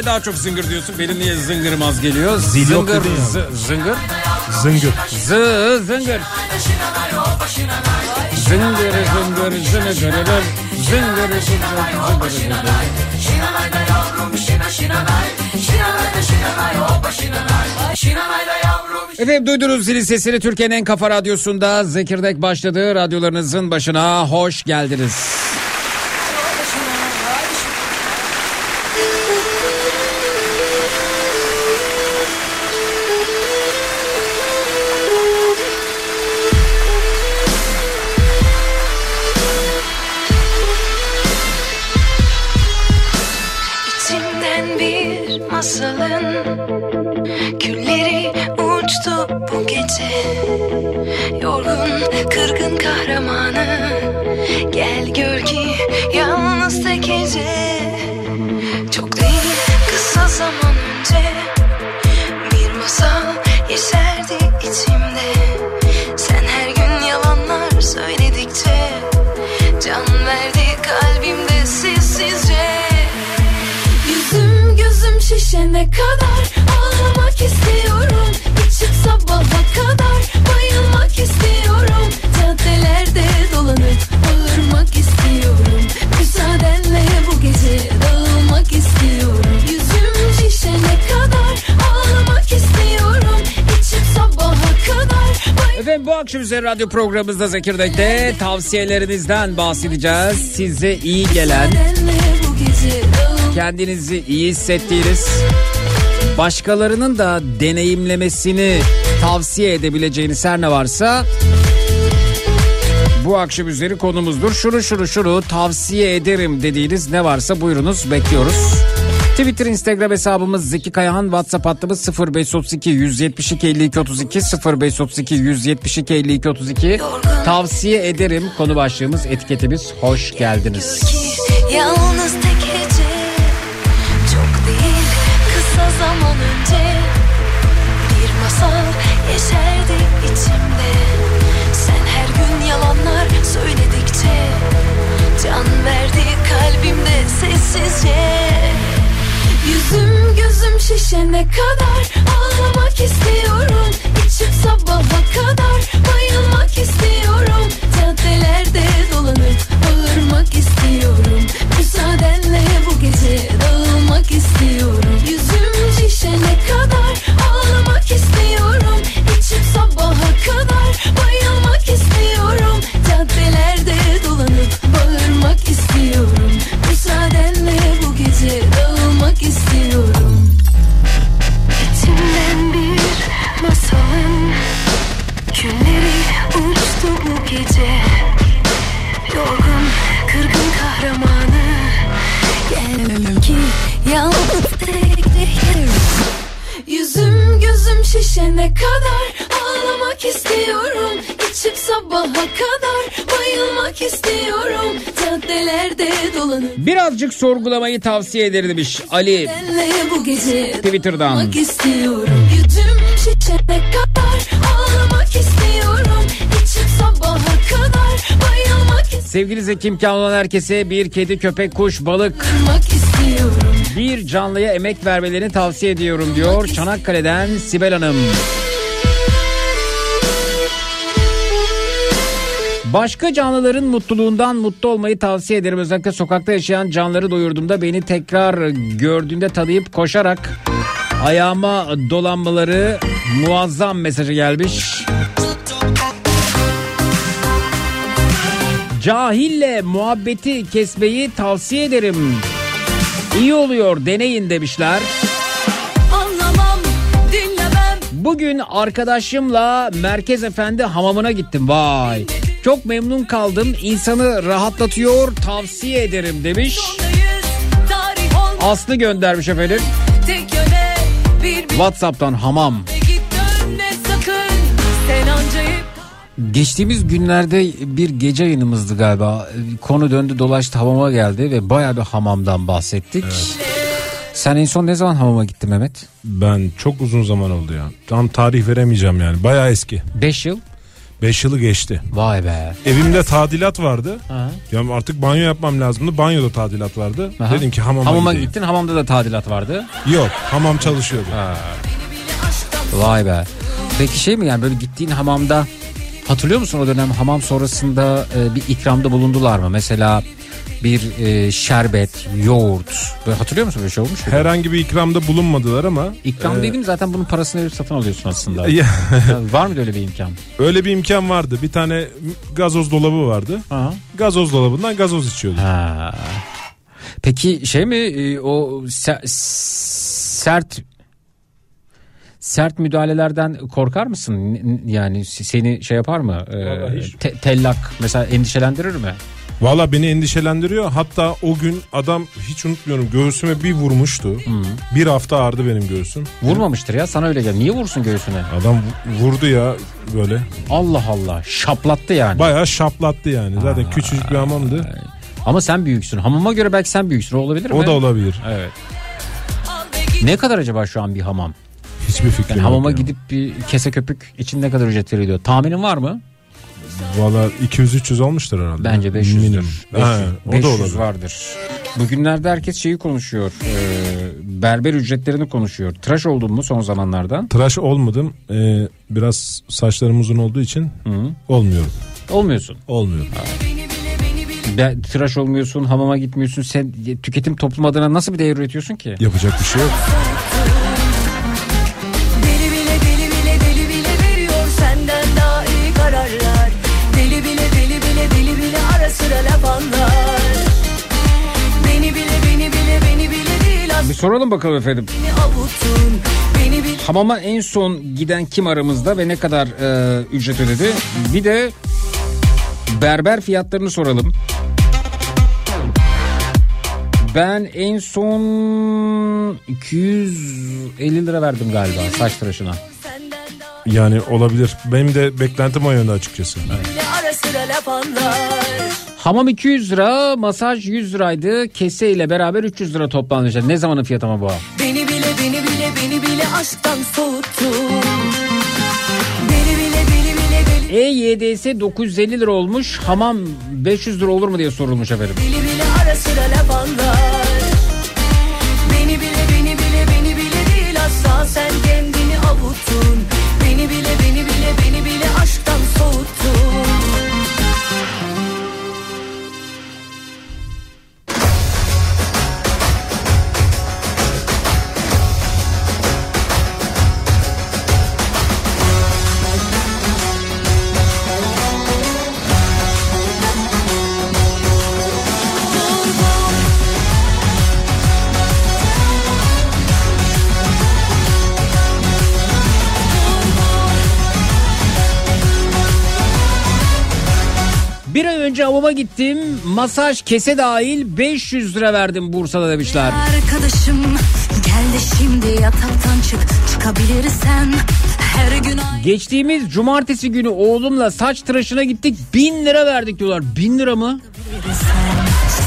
Niye daha çok zıngır diyorsun? Benim niye zıngırım az geliyor? Zil yok zıngır, ya. zı- zıngır, Zıngır. zı, zıngır. Zıngır, zıngır, zıngır, zıngır, zıngır, zıngır, zıngır. Efendim duydunuz zilin sesini Türkiye'nin en kafa radyosunda Zekirdek başladı. Radyolarınızın başına hoş geldiniz. Şişene kadar Ağlamak istiyorum. İçip sabaha kadar Bayılmak istiyorum. Caddelerde dolanıp Bağırmak istiyorum. Müsaadenle bu gece Dağılmak istiyorum. Yüzüm şişene kadar Ağlamak istiyorum. İçip sabaha kadar Efendim bu akşam üzeri radyo programımızda Zekirdek'te tavsiyelerinizden bahsedeceğiz. Size iyi gelen, kendinizi iyi hissettiğiniz, başkalarının da deneyimlemesini tavsiye edebileceğiniz her ne varsa bu akşam üzeri konumuzdur. Şunu şunu şunu tavsiye ederim dediğiniz ne varsa buyurunuz bekliyoruz. Twitter, Instagram hesabımız Zeki Kayahan, WhatsApp hattımız 0532 172 52 32 0532 172 52 32. Tavsiye ederim konu başlığımız etiketimiz hoş geldiniz. yalnız sessizce. Yüzüm gözüm şişene kadar Ağlamak istiyorum. İçip sabaha kadar Bayılmak istiyorum. Caddelerde dolanıp Bağırmak istiyorum. Müsaadenle bu gece Dağılmak istiyorum. Yüzüm şişene kadar Ağlamak istiyorum. İçip sabaha kadar Gözüm şişene kadar? Ağlamak istiyorum. İçip sabaha kadar. Bayılmak istiyorum. Caddelerde dolanıp Birazcık sorgulamayı tavsiye ederim demiş Ali. Bu gece Twitter'dan. İstiyorum. Yüzüm şişene kadar? Ağlamak istiyorum. İçip sabaha kadar. Bayılmak Sevgili Zeki imkanı olan herkese bir kedi, köpek, kuş, balık, istiyorum bir canlıya emek vermelerini tavsiye ediyorum diyor Çanakkale'den Sibel Hanım. Başka canlıların mutluluğundan mutlu olmayı tavsiye ederim. Özellikle sokakta yaşayan canlıları doyurduğumda beni tekrar gördüğünde tanıyıp koşarak ayağıma dolanmaları muazzam mesajı gelmiş. Cahille muhabbeti kesmeyi tavsiye ederim. İyi oluyor deneyin demişler. Anlamam dinlemem Bugün arkadaşımla Merkez Efendi hamamına gittim. Vay. Çok memnun kaldım. İnsanı rahatlatıyor. Tavsiye ederim demiş. Aslı göndermiş efendim. yöne Bir bir WhatsApp'tan hamam. Geçtiğimiz günlerde bir gece yayınımızdı galiba. Konu döndü dolaştı hamama geldi ve baya bir hamamdan bahsettik. Sen en son ne zaman hamama gittin Mehmet? Ben çok uzun zaman oldu ya. Tam tarih veremeyeceğim yani. Bayağı eski. 5 yıl. 5 yılı geçti. Vay be. Evimde tadilat vardı. Ha. Ya artık banyo yapmam lazımdı. Banyoda tadilat vardı. Aha. Dedim ki hamama, Hamama gideyim. gittin hamamda da tadilat vardı. Yok hamam çalışıyordu. Vay be. Peki şey mi yani böyle gittiğin hamamda hatırlıyor musun o dönem hamam sonrasında e, bir ikramda bulundular mı? Mesela bir e, şerbet, yoğurt. Böyle hatırlıyor musun böyle şey olmuş mu? Herhangi bir ikramda bulunmadılar ama İkram e, dediğim zaten bunun parasını verip satın alıyorsun aslında. ya, var mı öyle bir imkan? öyle bir imkan vardı. Bir tane gazoz dolabı vardı. Ha. Gazoz dolabından gazoz içiyordum. Ha. Peki şey mi e, o se- sert sert müdahalelerden korkar mısın? Yani seni şey yapar mı? E, Vallahi hiç. te- tellak mesela endişelendirir mi? Valla beni endişelendiriyor. Hatta o gün adam hiç unutmuyorum göğsüme bir vurmuştu. Bir hafta ağrıdı benim göğsüm. Vurmamıştır ya sana öyle gel. Niye vursun göğsüne? Adam vu- vurdu ya böyle. Allah Allah şaplattı yani. Bayağı şaplattı yani. Zaten küçücük bir hamamdı. Ama sen büyüksün. Hamama göre belki sen büyüksün. O olabilir mi? O da olabilir. Evet. Ne kadar acaba şu an bir hamam? Hiçbir fikrim Yani yok hamama ya. gidip bir kese köpük için ne kadar ücret veriliyor? Tahminin var mı? Valla 200-300 olmuştur herhalde. Bence 500'dür. Minimum. 500, Ha, o 500 da olabilir. vardır. Bugünlerde herkes şeyi konuşuyor. Ee, berber ücretlerini konuşuyor. Tıraş oldun mu son zamanlarda? Tıraş olmadım. Ee, biraz saçlarım uzun olduğu için Hı. olmuyorum. Olmuyorsun. Olmuyor. Be, tıraş olmuyorsun, hamama gitmiyorsun. Sen tüketim toplum adına nasıl bir değer üretiyorsun ki? Yapacak bir şey yok. Soralım bakalım efendim. Hamama en son giden kim aramızda ve ne kadar e, ücret ödedi? Bir de berber fiyatlarını soralım. Ben en son 250 lira verdim galiba saç tıraşına. Yani olabilir. Benim de beklentim o yönde açıkçası. bile Hamam 200 lira, masaj 100 liraydı. Kese ile beraber 300 lira toplanmış. Ne zamanın fiyatı ama bu? Beni bile beni bile beni bile aşktan soğuttun EYDS 950 lira olmuş. Hamam 500 lira olur mu diye sorulmuş efendim. Beni bile ara sıra laf anlar Beni bile beni bile beni bile değil asla sen kendini avuttun önce hamama gittim. Masaj kese dahil 500 lira verdim Bursa'da demişler. Arkadaşım gel de şimdi yataktan çık çıkabilirsen her gün Geçtiğimiz cumartesi günü oğlumla saç tıraşına gittik. 1000 lira verdik diyorlar. 1000 lira mı?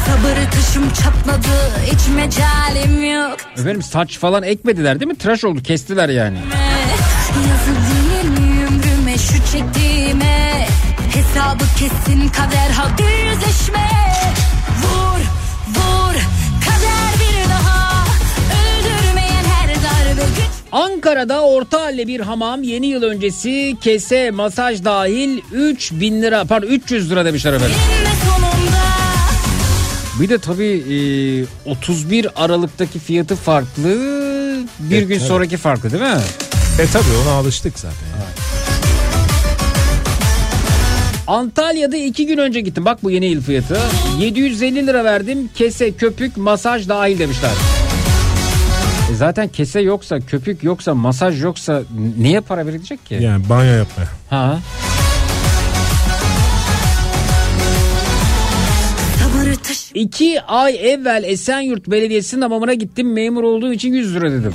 Sabır taşım çatladı hiç mecalim yok Efendim saç falan ekmediler değil mi? Tıraş oldu kestiler yani. Yazı değil ömrüme şu çektiğime Hesabı kesin kader hadi yüzleşme Vur vur kader bir daha Öldürmeyen her darbe güç Ankara'da orta halle bir hamam yeni yıl öncesi kese masaj dahil 3000 lira pardon 300 lira demişler efendim. Bir de tabii e, 31 Aralık'taki fiyatı farklı bir Evet, gün tabii. sonraki farklı değil mi? E tabi ona alıştık zaten. yani. Antalya'da iki gün önce gittim. Bak bu yeni yıl fiyatı. 750 lira verdim. Kese, köpük, masaj dahil demişler. E zaten kese yoksa, köpük yoksa, masaj yoksa niye para verilecek ki? Yani banyo yapmaya. Ha? İki ay evvel Esenyurt Belediyesi'nin hamamına gittim. Memur olduğum için 100 lira dedim.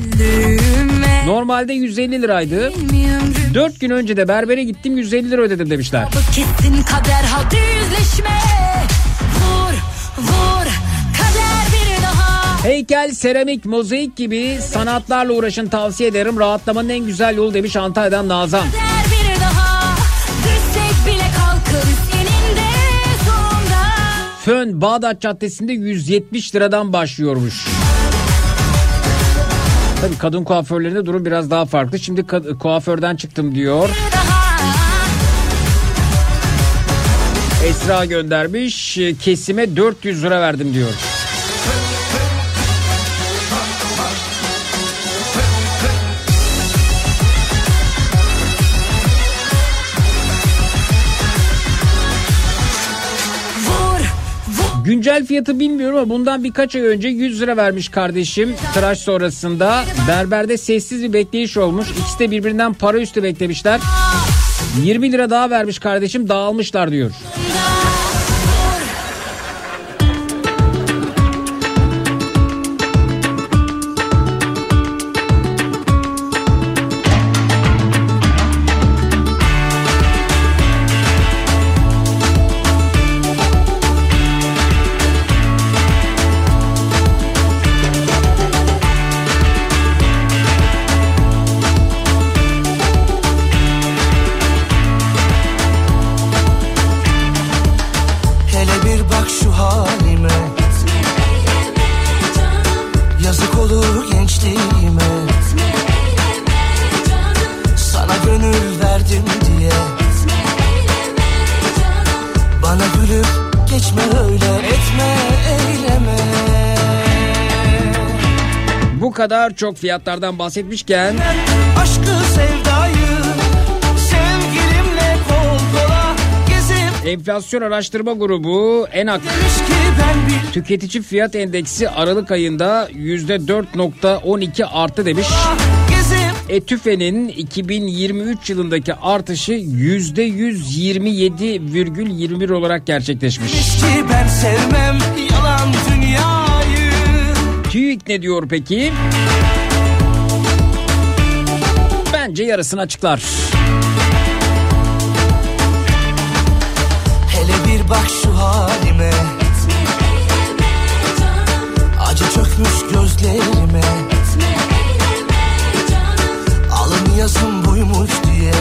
Normalde 150 liraydı. 4 gün önce de berbere gittim 150 lira ödedim demişler. Kesin kader hadi yüzleşme. Vur, vur, kader bir daha. Heykel, seramik, mozaik gibi sanatlarla uğraşın tavsiye ederim. Rahatlamanın en güzel yolu demiş Antalya'dan Nazan. Kader bir daha, düşsek bile kalkarız. Fön Bağdat Caddesi'nde 170 liradan başlıyormuş. Tabii kadın kuaförlerinde durum biraz daha farklı. Şimdi kuaförden çıktım diyor. Esra göndermiş. Kesime 400 lira verdim diyor. Güncel fiyatı bilmiyorum ama bundan birkaç ay önce 100 lira vermiş kardeşim. Tıraş sonrasında berberde sessiz bir bekleyiş olmuş. İkisi de birbirinden para üstü beklemişler. 20 lira daha vermiş kardeşim dağılmışlar diyor. Kadar çok fiyatlardan bahsetmişken Aşkı sevdayı Sevgilimle kol kola Gezip enflasyon araştırma grubu ENAK bir tüketici fiyat endeksi Aralık ayında %4.12 arttı demiş. Gezip E, TÜFE'nin 2023 yılındaki artışı %127,21 olarak gerçekleşmiş. demiş ki ben sevmem Yalan dünyayı TÜİK ne diyor peki? Bence yarısını açıklar. Hele bir bak şu halime Acı çökmüş gözlerime Alın yazım buymuş diye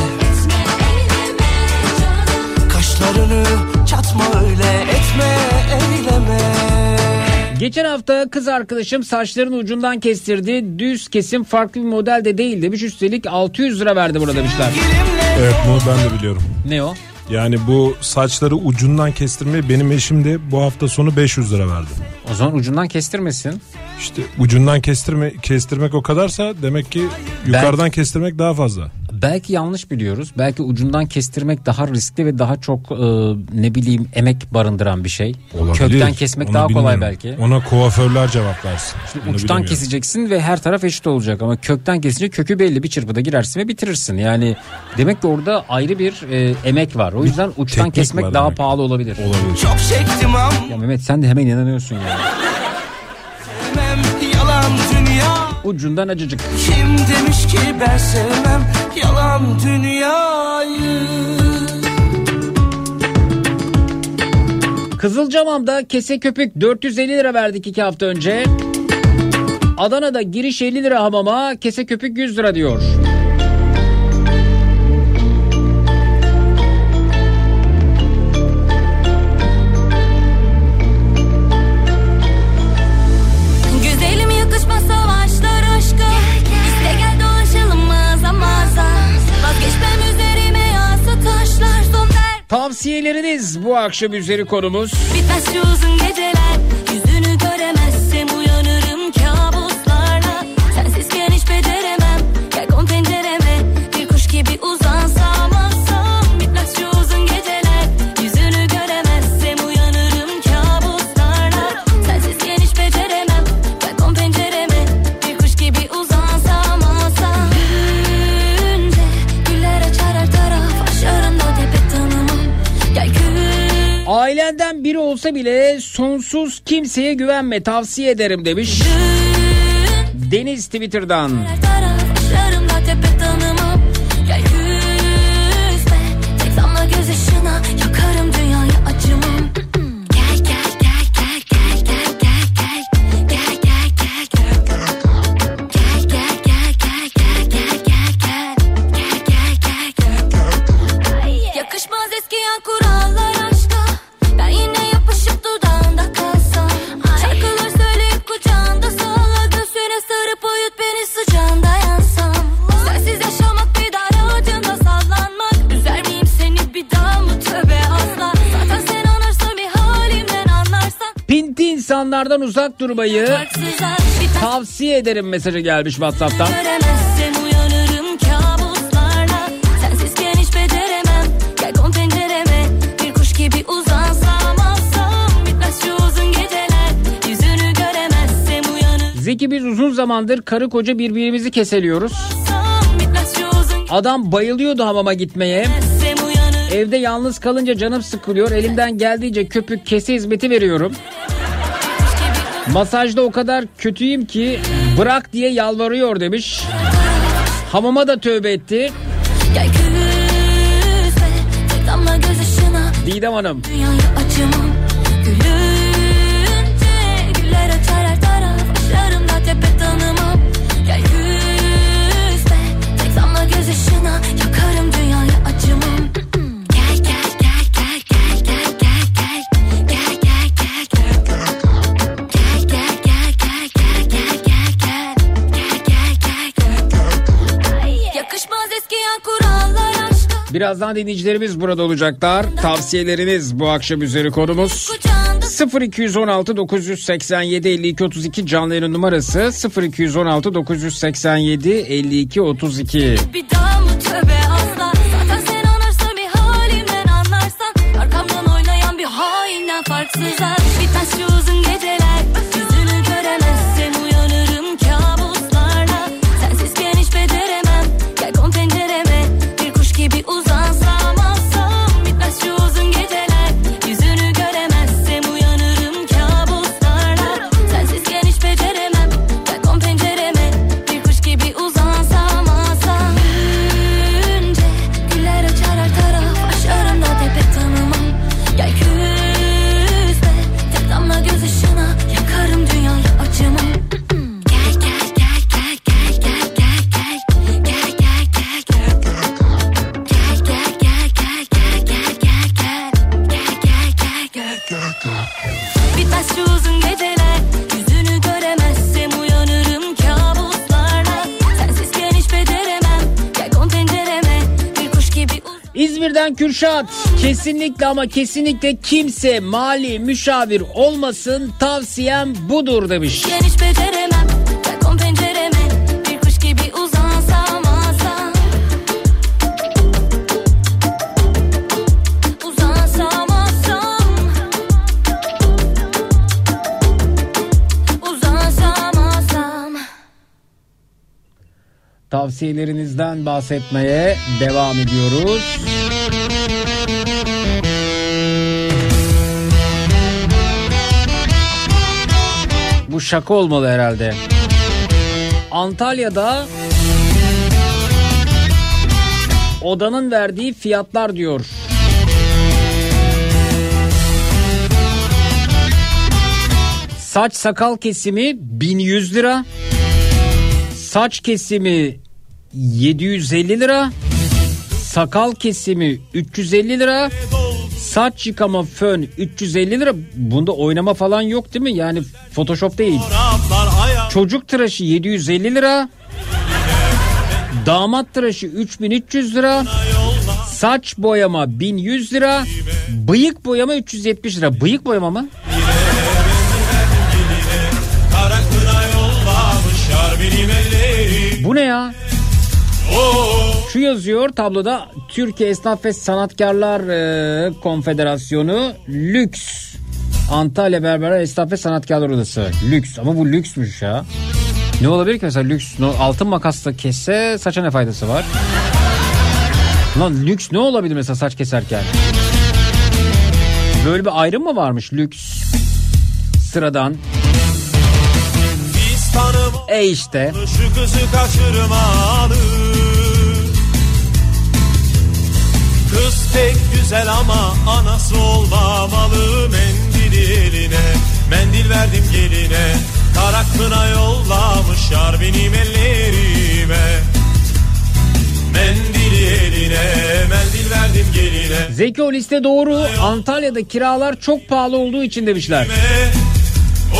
Kaşlarını çatma öyle etme eyleme Geçen hafta kız arkadaşım saçların ucundan kestirdi. Düz kesim farklı bir model de değil demiş. Üstelik 600 lira verdi burada demişler. Evet bunu ben de biliyorum. Ne o? Yani bu saçları ucundan kestirmeyi benim eşim de bu hafta sonu 500 lira verdi. O zaman ucundan kestirmesin. İşte ucundan kestirme kestirmek o kadarsa demek ki yukarıdan kestirmek daha fazla. Belki yanlış biliyoruz. Belki ucundan kestirmek daha riskli ve daha çok e, ne bileyim emek barındıran bir şey. Olabilir. Kökten kesmek Onu daha kolay bilmiyorum. belki. Ona kuaförler cevap versin. Bunu Uçtan bilemiyorum. keseceksin ve her taraf eşit olacak ama kökten kesince kökü belli bir çırpıda girersin ve bitirirsin. Yani demek ki orada ayrı bir e, emek var. O yüzden uçtan teknik kesmek daha demek. pahalı olabilir. Olabilir. çok çektim ama Ya Mehmet sen de hemen inanıyorsun ya. Ucundan acıcık. Kim demiş ki ben sevmem Yalan dünyayı Kızılcamam'da kese köpük 450 lira verdik iki hafta önce. Adana'da giriş 50 lira hamama kese köpük 100 lira diyor. Tavsiyeleriniz bu akşam üzeri konumuz. Bitmez olsa bile sonsuz kimseye güvenme tavsiye ederim demiş. Deniz Twitter'dan. İnsanlardan uzak durmayı tavsiye ederim mesajı gelmiş WhatsApp'tan. Zeki biz uzun zamandır karı koca birbirimizi keseliyoruz. Adam bayılıyordu hamama gitmeye. Evde yalnız kalınca canım sıkılıyor. Elimden geldiğince köpük kese hizmeti veriyorum. Masajda o kadar kötüyüm ki bırak diye yalvarıyor demiş. Hamama da tövbe etti. Gel küsme Didem Hanım. Dünyayı acımam Birazdan dinleyicilerimiz burada olacaklar. Tavsiyeleriniz bu akşam üzeri konumuz. Kucağında 0216 987 52 32 canlı yayın numarası 0216 987 52 32. Bir daha mı tövbe asla Zaten sen anarsan bir halimden anlarsan Arkamdan oynayan bir hainden farksızlar Bitmez şu Kürşat kesinlikle ama kesinlikle kimse mali müşavir olmasın tavsiyem budur demiş. Tavsiyelerinizden bahsetmeye devam ediyoruz. Şaka olmalı herhalde. Antalya'da odanın verdiği fiyatlar diyor. Saç sakal kesimi 1100 lira. Saç kesimi 750 lira. Sakal kesimi 350 lira. Saç yıkama fön 350 lira. Bunda oynama falan yok değil mi? Yani Photoshop değil. Çocuk tıraşı 750 lira. Damat tıraşı 3300 lira. Saç boyama 1100 lira. Bıyık boyama 370 lira. Bıyık boyama mı? Bu ne ya? Oh, Şu yazıyor tabloda Türkiye Esnaf ve Sanatkarlar e, Konfederasyonu Lüks. Antalya Berberler Esnaf ve Sanatkarlar Odası. Lüks ama bu lüksmüş ya. Ne olabilir ki mesela lüks no- altın makasla kesse saça ne faydası var? Lan lüks ne olabilir mesela saç keserken? Böyle bir ayrım mı varmış lüks? Sıradan. E işte. şu kızı kaçırmalı Kız pek güzel ama anası olmamalı Mendili eline mendil verdim geline Karakına yollamışlar benim ellerime Mendili eline mendil verdim geline Zeki o liste doğru. Antalya'da kiralar çok pahalı olduğu için demişler.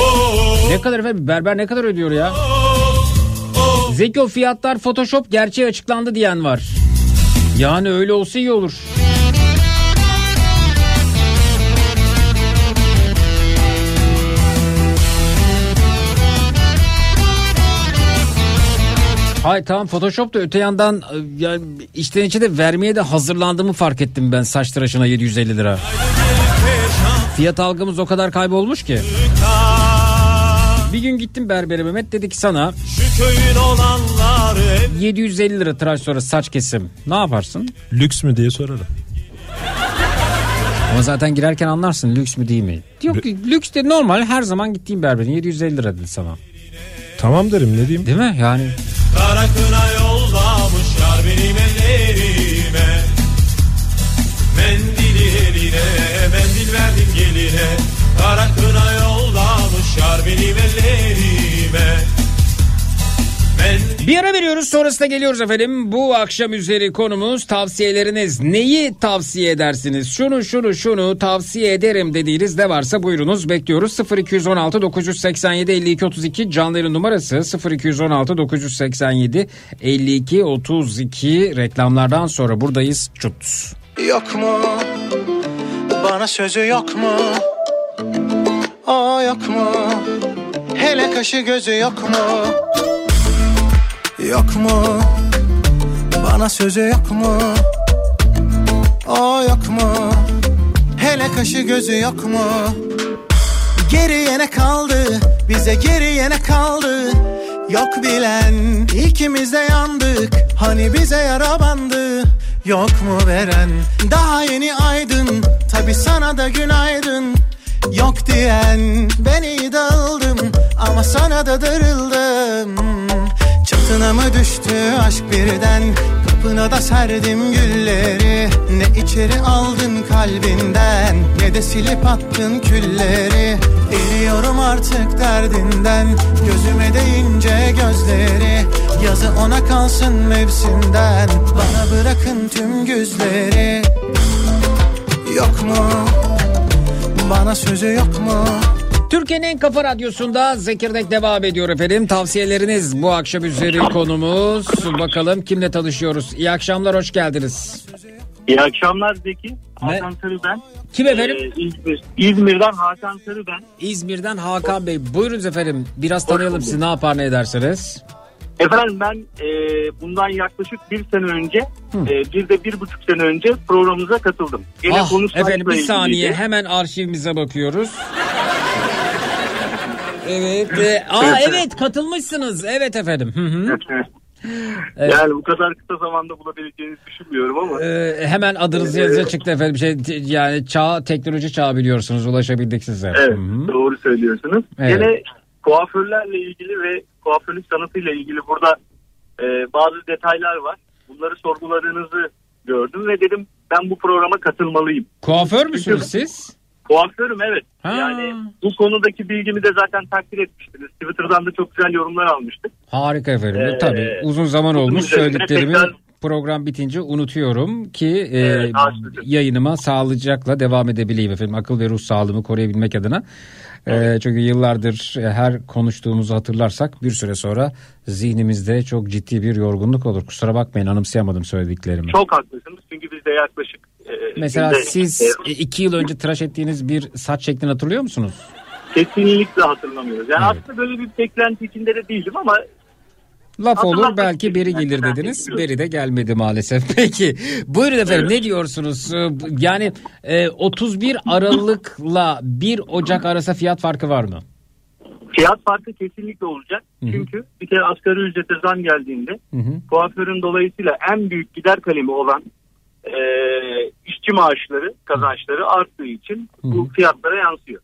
Oh, Ne kadar efendim berber ne kadar ödüyor ya? oh, oh. Zeki o fiyatlar photoshop gerçeği açıklandı diyen var. Yani öyle olsa iyi olur. Hayır tamam Photoshop da öte yandan e, yani içten içe de vermeye de hazırlandığımı fark ettim ben saç tıraşına 750 lira. Fiyat algımız o kadar kaybolmuş ki. Bir gün gittim berbere Mehmet dedi ki sana Şu köyün olanları 750 lira tıraş sonra saç kesim. Ne yaparsın? Lüks mü diye sorarım. Ama zaten girerken anlarsın lüks mü değil mi? Yok ki lüks de normal her zaman gittiğim berberin 750 lira dedi sana. Tamam derim ne diyeyim. Değil mi? Yani Kara kına yollamışlar benim ellerime Bir ara veriyoruz sonrasında geliyoruz efendim. Bu akşam üzeri konumuz tavsiyeleriniz. Neyi tavsiye edersiniz? Şunu şunu şunu tavsiye ederim dediğiniz ne varsa buyurunuz bekliyoruz. 0216 987 52 32 canlı yayın numarası 0216 987 52 32 reklamlardan sonra buradayız. Çut. Yok mu? Bana sözü yok mu? O yok mu? Hele kaşı gözü yok mu? Yok mu? Bana sözü yok mu? O yok mu? Hele kaşı gözü yok mu? Geriye ne kaldı? Bize geriye ne kaldı? Yok bilen ikimiz de yandık Hani bize yara bandı Yok mu veren daha yeni aydın Tabi sana da günaydın Yok diyen ben iyi dağıldım Ama sana da darıldım. Çatına mı düştü aşk birden? Kapına da serdim gülleri. Ne içeri aldın kalbinden Ne de silip attın külleri. Eriyorum artık derdinden Gözüme değince gözleri. Yazı ona kalsın mevsimden Bana bırakın tüm güzleri. Yok mu? Bana sözü yok mu? Türkiye'nin en kafa radyosunda Zekirdek devam ediyor efendim. Tavsiyeleriniz bu akşam üzeri konumuz. Bakalım kimle tanışıyoruz. İyi akşamlar hoş geldiniz. İyi akşamlar Zeki. Hakan Sarı ben. Kim efendim? Ee, İzmir, İzmir'den Hakan Sarı ben. İzmir'den Hakan Bey. Buyurunuz efendim. Biraz tanıyalım sizi ne yapar ne edersiniz? Efendim ben e, bundan yaklaşık bir sene önce, e, bir de bir buçuk sene önce programımıza katıldım. Gene Ah, efendim bir saniye hemen arşivimize bakıyoruz. Evet. e, aa evet katılmışsınız. Evet efendim. Hı hı. Evet. Yani bu kadar kısa zamanda bulabileceğinizi düşünmüyorum ama. Ee, hemen adınız yazıya çıktı efendim. Şey yani çağ teknoloji çağı biliyorsunuz. Ulaşabildik size. Evet Hı hı. doğru söylüyorsunuz. Evet. Gene kuaförlerle ilgili ve kuaförlük sanatıyla ilgili burada e, bazı detaylar var. Bunları sorguladığınızı gördüm ve dedim ben bu programa katılmalıyım. Kuaför müsünüz siz? Kuaförüm evet. Ha. Yani bu konudaki bilgimi de zaten takdir etmiştiniz. Twitter'dan da çok güzel yorumlar almıştık. Harika efendim. Ee, Tabii uzun zaman bunun olmuş söylediklerimi tekrar- program bitince unutuyorum ki e, Evet, yayınıma sağlıcakla devam edebileyim efendim. Akıl ve ruh sağlığımı koruyabilmek adına. E, çünkü yıllardır e, her konuştuğumuzu hatırlarsak bir süre sonra zihnimizde çok ciddi bir yorgunluk olur. Kusura bakmayın anımsayamadım söylediklerimi. Çok haklısınız çünkü biz de yaklaşık... e, Mesela günde- siz e, e, iki yıl önce tıraş ettiğiniz bir saç şeklini hatırlıyor musunuz? kesinlikle hatırlamıyoruz. Yani Evet. aslında böyle bir beklenti içinde de değildim ama Laf olur Hatırlatmak belki istedim. gelir dediniz. Beri de gelmedi maalesef. Peki buyurun efendim ne diyorsunuz? Ee, Yani e, 31 Aralık'la 1 Ocak arası fiyat farkı var mı? fiyat farkı kesinlikle olacak. Çünkü bir kere asgari ücrete zam geldiğinde Hı hı. kuaförün dolayısıyla en büyük gider kalemi olan e, işçi maaşları, kazançları arttığı için bu fiyatlara yansıyor.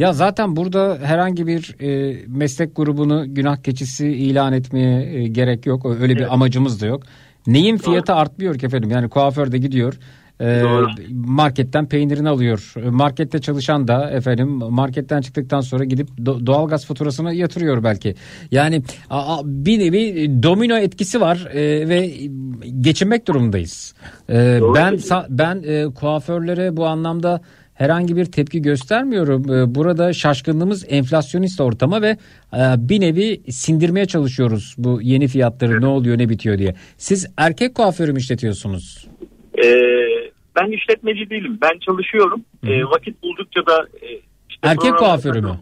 Ya zaten burada herhangi bir e, meslek grubunu günah keçisi ilan etmeye e, gerek yok. Öyle bir amacımız da yok. Neyin fiyatı artmıyor ki efendim? Yani kuaför de gidiyor. e, Doğru. marketten peynirini alıyor. E, Markette çalışan da efendim marketten çıktıktan sonra gidip do- doğalgaz faturasını yatırıyor belki. Yani a- a- bir nevi domino etkisi var e, ve geçinmek durumundayız. E, Doğru ben sa- ben e, kuaförlere bu anlamda herhangi bir tepki göstermiyorum. Ee, Burada şaşkınlığımız enflasyonist ortama ve e, bir nevi sindirmeye çalışıyoruz bu yeni fiyatları ne oluyor ne bitiyor diye. Siz erkek kuaförü mü işletiyorsunuz? E, ben işletmeci değilim. Ben çalışıyorum. E, vakit buldukça da e, işte Erkek kuaförü mü?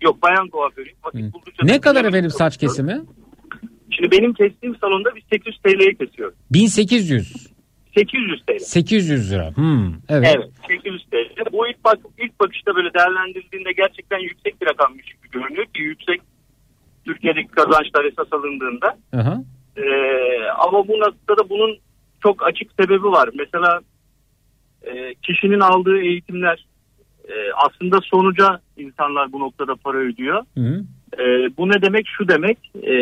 Yok bayan kuaförüyüm. Vakit buldukça Ne kadar efendim saç kesimi? Şimdi benim kestiğim salonda biz 800 TL'ye kesiyoruz. 1800. 800 TL. 800 lira. Hmm, evet. Evet 800 TL. Bu ilk, bak, ilk bakışta böyle değerlendirildiğinde gerçekten yüksek bir rakammış gibi görünüyor ki yüksek Türkiye'deki kazançlar esas alındığında. Aha. Ee, ama bu noktada bunun çok açık sebebi var. Mesela e, kişinin aldığı eğitimler e, aslında sonuca insanlar bu noktada para ödüyor. Hı hı. E, bu ne demek? Şu demek e,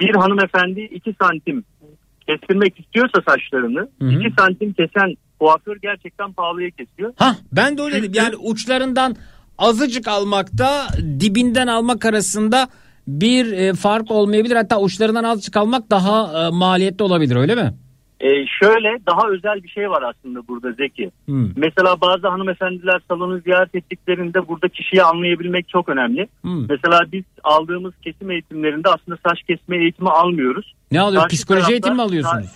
bir hanımefendi 2 santim kestirmek istiyorsa saçlarını Hı hı. 2 santim kesen kuaför gerçekten pahalıya kesiyor. Hah ben de öyle dedim. Yani uçlarından azıcık almakta dibinden almak arasında bir e, fark olmayabilir. Hatta uçlarından azıcık almak daha e, maliyetli olabilir öyle mi? E, şöyle daha özel bir şey var aslında burada Zeki. Hmm. Mesela bazı hanımefendiler salonu ziyaret ettiklerinde burada kişiyi anlayabilmek çok önemli. Hmm. Mesela biz aldığımız kesim eğitimlerinde aslında saç kesme eğitimi almıyoruz. Ne alıyor? Karşı Psikoloji tarafta- eğitimi mi alıyorsunuz?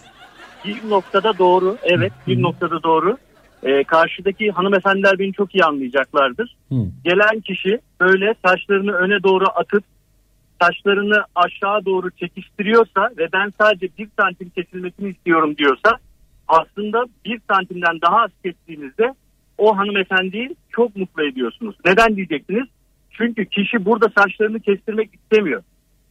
Bir noktada doğru evet bir noktada doğru. E, karşıdaki hanımefendiler beni çok iyi anlayacaklardır. Hı. Gelen kişi böyle saçlarını öne doğru atıp saçlarını aşağı doğru çekiştiriyorsa ve ben sadece bir santim kesilmesini istiyorum diyorsa aslında bir santimden daha az kestiğinizde o hanımefendiyi çok mutlu ediyorsunuz. Neden diyeceksiniz? Çünkü kişi burada saçlarını kestirmek istemiyor.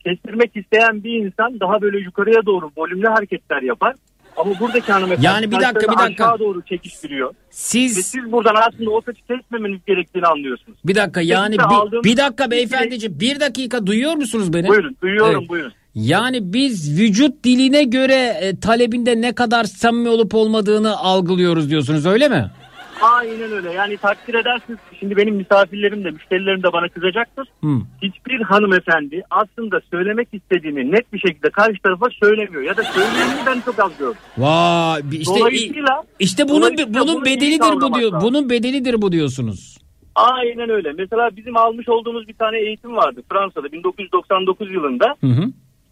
Kestirmek isteyen bir insan daha böyle yukarıya doğru volümlü hareketler yapar. Ama buradaki hanımefendi Yani bir dakika, bir dakika. aşağı doğru çekiştiriyor. Ve Siz siz buradan aslında o saçı kesmemeniz gerektiğini anlıyorsunuz. bir dakika yani Siz bir, bir dakika beyefendiciğim bir dakika duyuyor musunuz beni? Buyurun duyuyorum Evet. buyurun. Yani biz vücut diline göre e, talebinde ne kadar samimi olup olmadığını algılıyoruz diyorsunuz öyle mi? Aynen öyle. Yani takdir edersiniz. Şimdi benim misafirlerim de müşterilerim de bana kızacaktır. Hı. Hiçbir hanımefendi aslında söylemek istediğini net bir şekilde karşı tarafa söylemiyor. Ya da söyleyeni ben çok az gördüm. Vay işte Dolayısıyla- işte bunun dolayısıyla bunun bedelidir bu diyor. lazım. Bunun bedelidir bu diyorsunuz. Aynen öyle. Mesela bizim almış olduğumuz bir tane eğitim vardı Fransa'da 1999 yılında. Hı hı.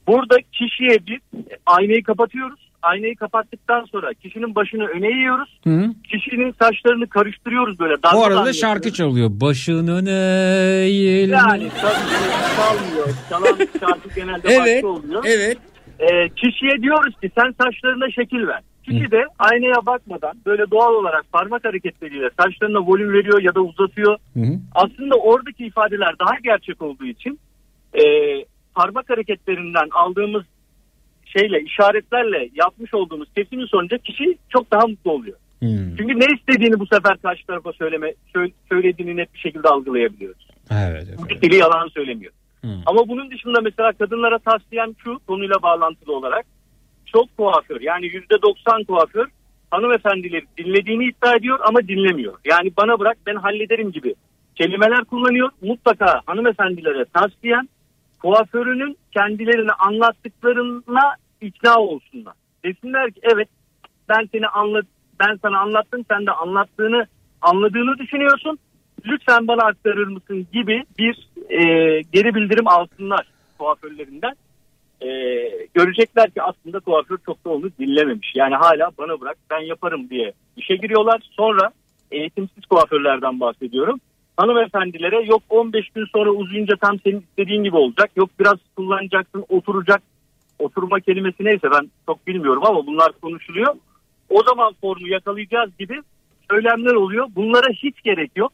Burada kişiye biz aynayı kapatıyoruz. Aynayı kapattıktan sonra kişinin başını öne eğiyoruz. Hı. Kişinin saçlarını karıştırıyoruz böyle. O arada şarkı çalıyor. Başının eğilme. Yani tabii çalmıyor. Çalan şarkı genelde Evet. başka oluyor. Evet. Ee, kişiye diyoruz ki sen saçlarına şekil ver. Kişi de aynaya bakmadan böyle doğal olarak parmak hareketleriyle saçlarına volüm veriyor ya da uzatıyor. Hı hı. Aslında oradaki ifadeler daha gerçek olduğu için e, parmak hareketlerinden aldığımız şeyle işaretlerle yapmış olduğumuz kesimin sonucu kişi çok daha mutlu oluyor. Hmm. Çünkü ne istediğini bu sefer karşı tarafa söyleme sö- söylediğini net bir şekilde algılayabiliyoruz. Evet. Bu evet. dili yalan söylemiyor. Hmm. Ama bunun dışında mesela kadınlara tavsiyem şu konuyla bağlantılı olarak çok kuaför yani yüzde doksan kuaför hanımefendileri dinlediğini iddia ediyor ama dinlemiyor. Yani bana bırak ben hallederim gibi kelimeler kullanıyor. Mutlaka hanımefendilere tavsiyem kuaförünün kendilerine anlattıklarına ikna olsunlar. Desinler ki evet ben seni anlat ben sana anlattım sen de anlattığını anladığını düşünüyorsun. Lütfen bana aktarır mısın gibi bir e, geri bildirim alsınlar kuaförlerinden. E, görecekler ki aslında kuaför çok da onu dinlememiş. Yani hala bana bırak ben yaparım diye işe giriyorlar. Sonra eğitimsiz kuaförlerden bahsediyorum. Hanımefendilere yok 15 gün sonra uzayınca tam senin istediğin gibi olacak. Yok biraz kullanacaksın oturacak. Oturma kelimesi neyse ben çok bilmiyorum ama bunlar konuşuluyor. O zaman formu yakalayacağız gibi söylemler oluyor. Bunlara hiç gerek yok.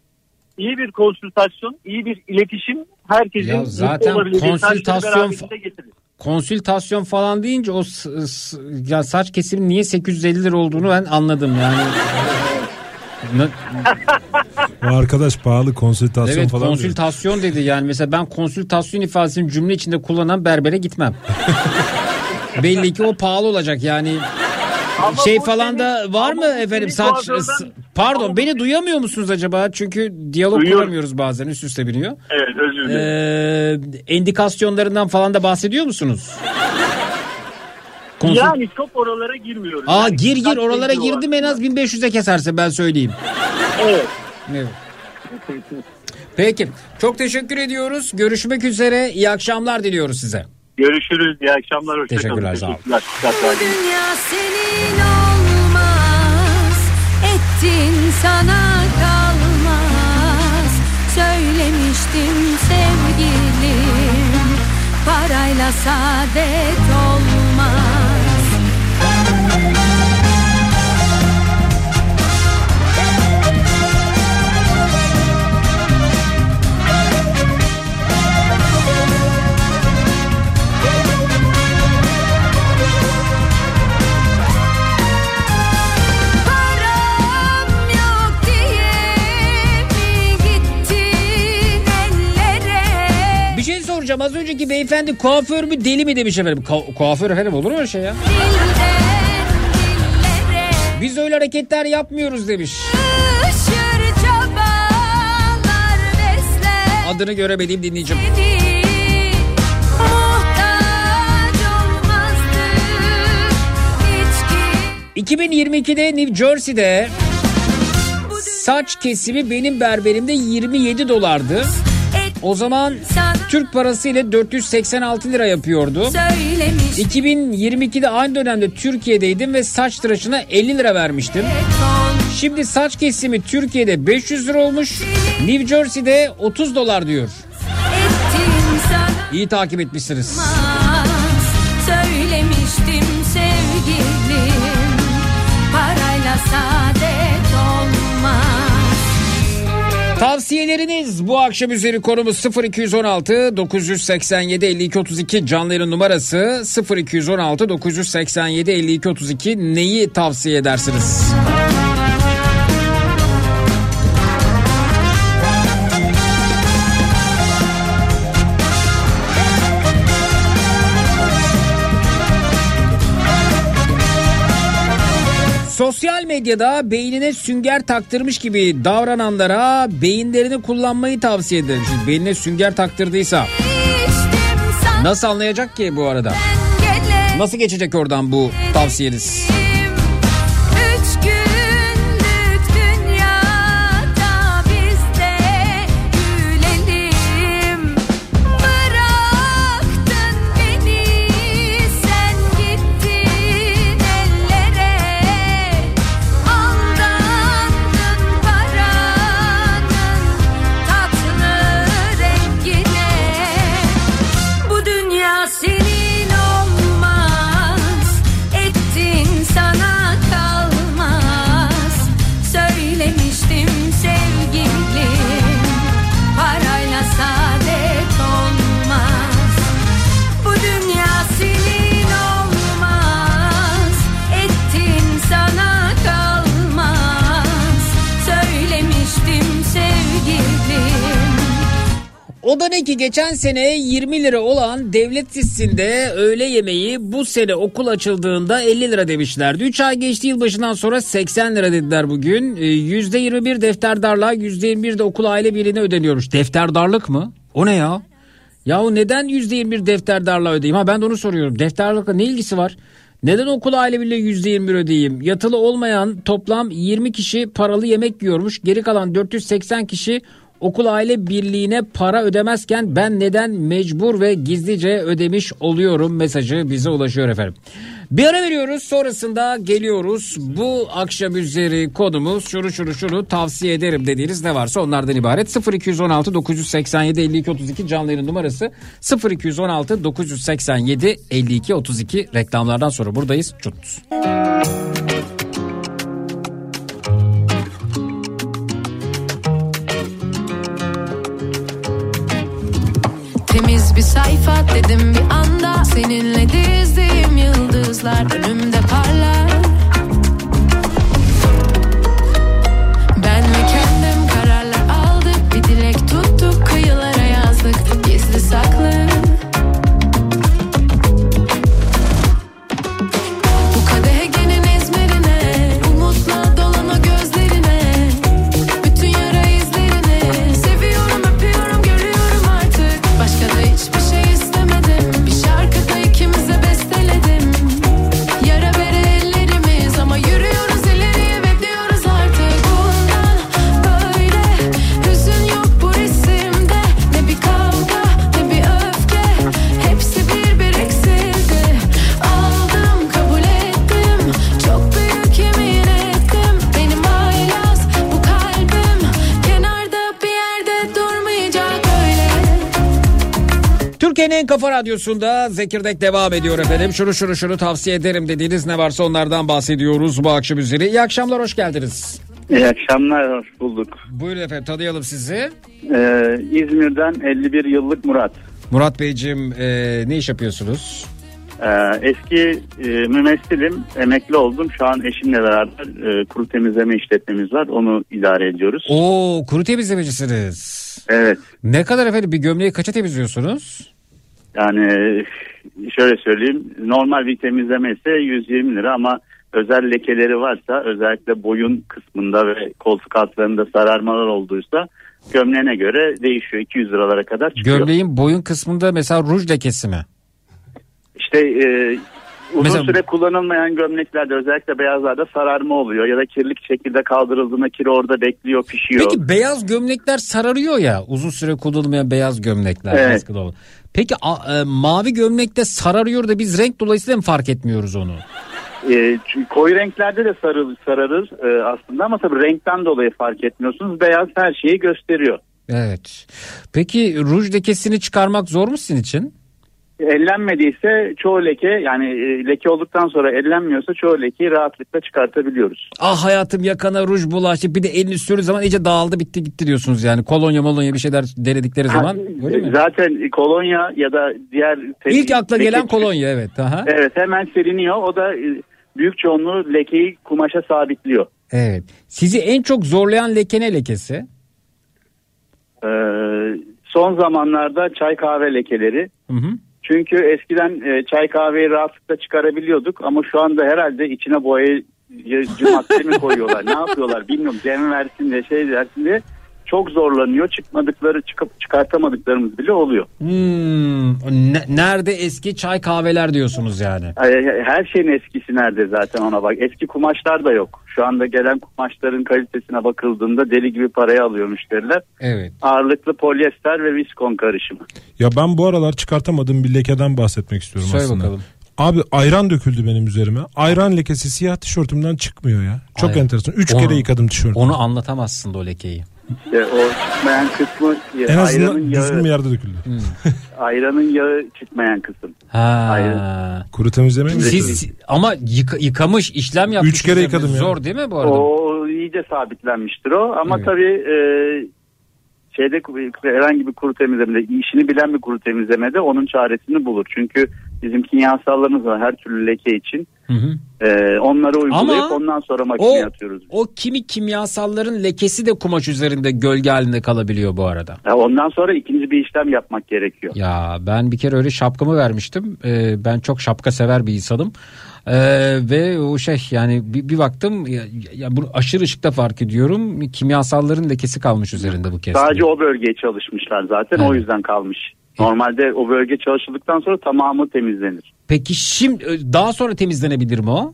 İyi bir konsültasyon, iyi bir iletişim herkesin Ya zaten konsültasyon. Konsültasyon falan deyince o ya saç kesimi niye 850 lira olduğunu ben anladım yani. O arkadaş pahalı konsültasyon evet falan diyor. konsültasyon dedi yani mesela ben konsültasyon ifadesini cümle içinde kullanan berbere gitmem. Belli ki o pahalı olacak yani. Ama şey falan senin- da var mı efendim saç pardon Ama beni duyamıyor musunuz acaba çünkü diyalog Duyuyorum. kuramıyoruz bazen üst üste biniyor. Evet özür dilerim. Ee, endikasyonlarından falan da bahsediyor musunuz? Konsül- yani çok oralara girmiyoruz. Aa Yani gir gir oralara bilgi var. girdim en az 1500'e keserse ben söyleyeyim. Evet. Evet. Peki çok teşekkür ediyoruz. Görüşmek üzere. İyi akşamlar diliyoruz size. Görüşürüz. İyi akşamlar. Hoşçakalın. Teşekkürler, sağ olun. Dünya senin olmaz Ettin sana kalmaz Söylemiştim sevgilim Parayla Parayla saadet olmaz Soracağım az önceki beyefendi kuaför mü deli mi demiş efendim. Ku- kuaför efendim olur mu öyle şey ya? Biz öyle hareketler yapmıyoruz demiş. Adını göremediğim dinleyicim. seni Muhtaç olmazdık hiç ki 2022'de New Jersey'de saç kesimi benim berberimde 27 dolardı. O zaman Türk parası ile 486 lira yapıyordu. söylemiş 2022'de aynı dönemde Türkiye'deydim ve saç tıraşına 50 lira vermiştim. Şimdi saç kesimi Türkiye'de 500 lira olmuş. New Jersey'de 30 dolar diyor. İyi takip etmişsiniz. Tavsiyeleriniz bu akşam üzeri konumuz 0216 987 52 32 canlı yayın numarası 0216 987 52 32 neyi tavsiye edersiniz? Sosyal medyada beynine sünger taktırmış gibi davrananlara beyinlerini kullanmayı tavsiye ederim. Şimdi beynine sünger taktırdıysa nasıl anlayacak ki bu arada? Nasıl geçecek oradan bu tavsiyeniz? Ne ki geçen sene 20 lira olan devlet listesinde öğle yemeği bu sene okul açıldığında 50 lira demişlerdi. 3 ay geçti yılbaşından sonra 80 lira dediler bugün. Ee, %21 defterdarlığa %21 de okul aile birliğine ödeniyormuş. Defterdarlık mı? O ne ya? Yahu neden %21 defterdarlığa ödeyeyim? Ha ben de onu soruyorum. Defterdarlıkla ne ilgisi var? Neden okul aile birliği %21 ödeyeyim? Yatılı olmayan toplam 20 kişi paralı yemek yiyormuş. Geri kalan 480 kişi okul aile birliğine para ödemezken ben neden mecbur ve gizlice ödemiş oluyorum mesajı bize ulaşıyor efendim. Bir ara veriyoruz sonrasında geliyoruz. Bu akşam üzeri konumuz şunu şunu şunu tavsiye ederim dediğiniz ne varsa onlardan ibaret. 0216 987 52 32 canlı yayın numarası 0216 987 52 32 reklamlardan sonra buradayız. Çut. Dedim bir anda. Seninle dizdiğim yıldızlar önümde Kafa Radyosu'nda Zekirdek devam ediyor efendim. Şunu şunu şunu tavsiye ederim dediğiniz ne varsa onlardan bahsediyoruz bu akşam üzeri. İyi akşamlar, hoş geldiniz. İyi akşamlar, hoş bulduk. Buyurun efendim, tanıyalım sizi. Ee, İzmir'den 51 yıllık Murat. Murat Beyciğim e, ne iş yapıyorsunuz? Ee, eski e, mümessilim, emekli oldum. Şu an eşimle beraber e, kuru temizleme işletmemiz var. Onu idare ediyoruz. Oo, kuru temizlemecisiniz. Evet, Ne kadar efendim bir gömleği kaça temizliyorsunuz? Yani şöyle söyleyeyim. Normal bir temizleme ise 120 lira ama özel lekeleri varsa özellikle boyun kısmında ve koltuk altlarında sararmalar olduysa gömleğine göre değişiyor. 200 liralara kadar çıkıyor. Gömleğin boyun kısmında mesela ruj lekesi mi? İşte e, uzun Mesela- süre kullanılmayan gömleklerde özellikle beyazlarda sararma oluyor ya da kirlik şekilde kaldırıldığında kiri orada bekliyor pişiyor. Peki beyaz gömlekler sararıyor ya uzun süre kullanılmayan beyaz gömlekler. Evet. Peki a- e, mavi gömlekte sararıyor da biz renk dolayısıyla mı fark etmiyoruz onu? E, koyu renklerde de sarı, sararır e, aslında ama tabii renkten dolayı fark etmiyorsunuz. Beyaz her şeyi gösteriyor. Evet. Peki ruj lekesini çıkarmak zor mu sizin için? Ellenmediyse çoğu leke yani e, leke olduktan sonra ellenmiyorsa çoğu lekeyi rahatlıkla çıkartabiliyoruz. Ah hayatım yakana ruj bulaştı bir de elini sürdüğü zaman iyice dağıldı bitti gitti diyorsunuz yani. Kolonya molonya bir şeyler denedikleri zaman öyle mi? Zaten kolonya ya da diğer İlk akla leke- gelen kolonya evet. Aha. Evet hemen siliniyor. O da e, büyük çoğunluğu lekeyi kumaşa sabitliyor. Evet. Sizi en çok zorlayan leke ne lekesi? Ee, son zamanlarda çay kahve lekeleri. Hı hı. Çünkü eskiden e, çay kahveyi rahatlıkla çıkarabiliyorduk ama şu anda herhalde içine boyayıcı madde mi koyuyorlar? Ne yapıyorlar bilmiyorum. Dem versin de şey versin de çok zorlanıyor çıkmadıkları çıkıp çıkartamadıklarımız bile oluyor. Hmm, ne- nerede eski çay kahveler diyorsunuz yani. Her şeyin eskisi nerede zaten ona bak eski kumaşlar da yok. Şu anda gelen kumaşların kalitesine bakıldığında deli gibi paraya alıyor müşteriler. Evet. Ağırlıklı polyester ve viskon karışımı. Ya ben bu aralar çıkartamadığım bir lekeden bahsetmek istiyorum Söyle aslında. bakalım. Abi ayran döküldü benim üzerime. Ayran lekesi siyah tişörtümden çıkmıyor ya. Çok Ayran. enteresan. Üç Onu- kere yıkadım tişörtümü. Onu anlatamazsın da o lekeyi. İşte o çıkmayan kısmı e, en azından ayranın düzgün bir yağı, yerde döküldü. ayranın yağı çıkmayan kısım. Ha. Kuru temizleme mi? Siz ama yıka- yıkamış işlem yapmış. Üç kere yıkadım ya. Zor değil mi bu arada? O iyice sabitlenmiştir o ama Evet. tabii e, şeyde herhangi bir kuru temizlemede işini bilen bir kuru temizlemede onun çaresini bulur. Çünkü bizim kimyasallarımız var her türlü leke için. Hı hı. E, onları uygulayıp Ama ondan sonra makineye O, atıyoruz. o kimi kimyasalların lekesi de kumaş üzerinde gölge halinde kalabiliyor bu arada. Ya ondan sonra ikinci bir işlem yapmak gerekiyor. Ya ben bir kere öyle şapkamı vermiştim. Ee, ben çok şapka sever bir insanım. Ee, ve o şey yani bir, bir baktım ya, ya bunu aşırı ışıkta fark ediyorum. Kimyasalların lekesi kalmış üzerinde bu kez. Sadece o bölgeye çalışmışlar zaten Evet. o yüzden kalmış. Normalde o bölge çalışıldıktan sonra tamamı temizlenir. Peki şimdi daha sonra temizlenebilir mi o?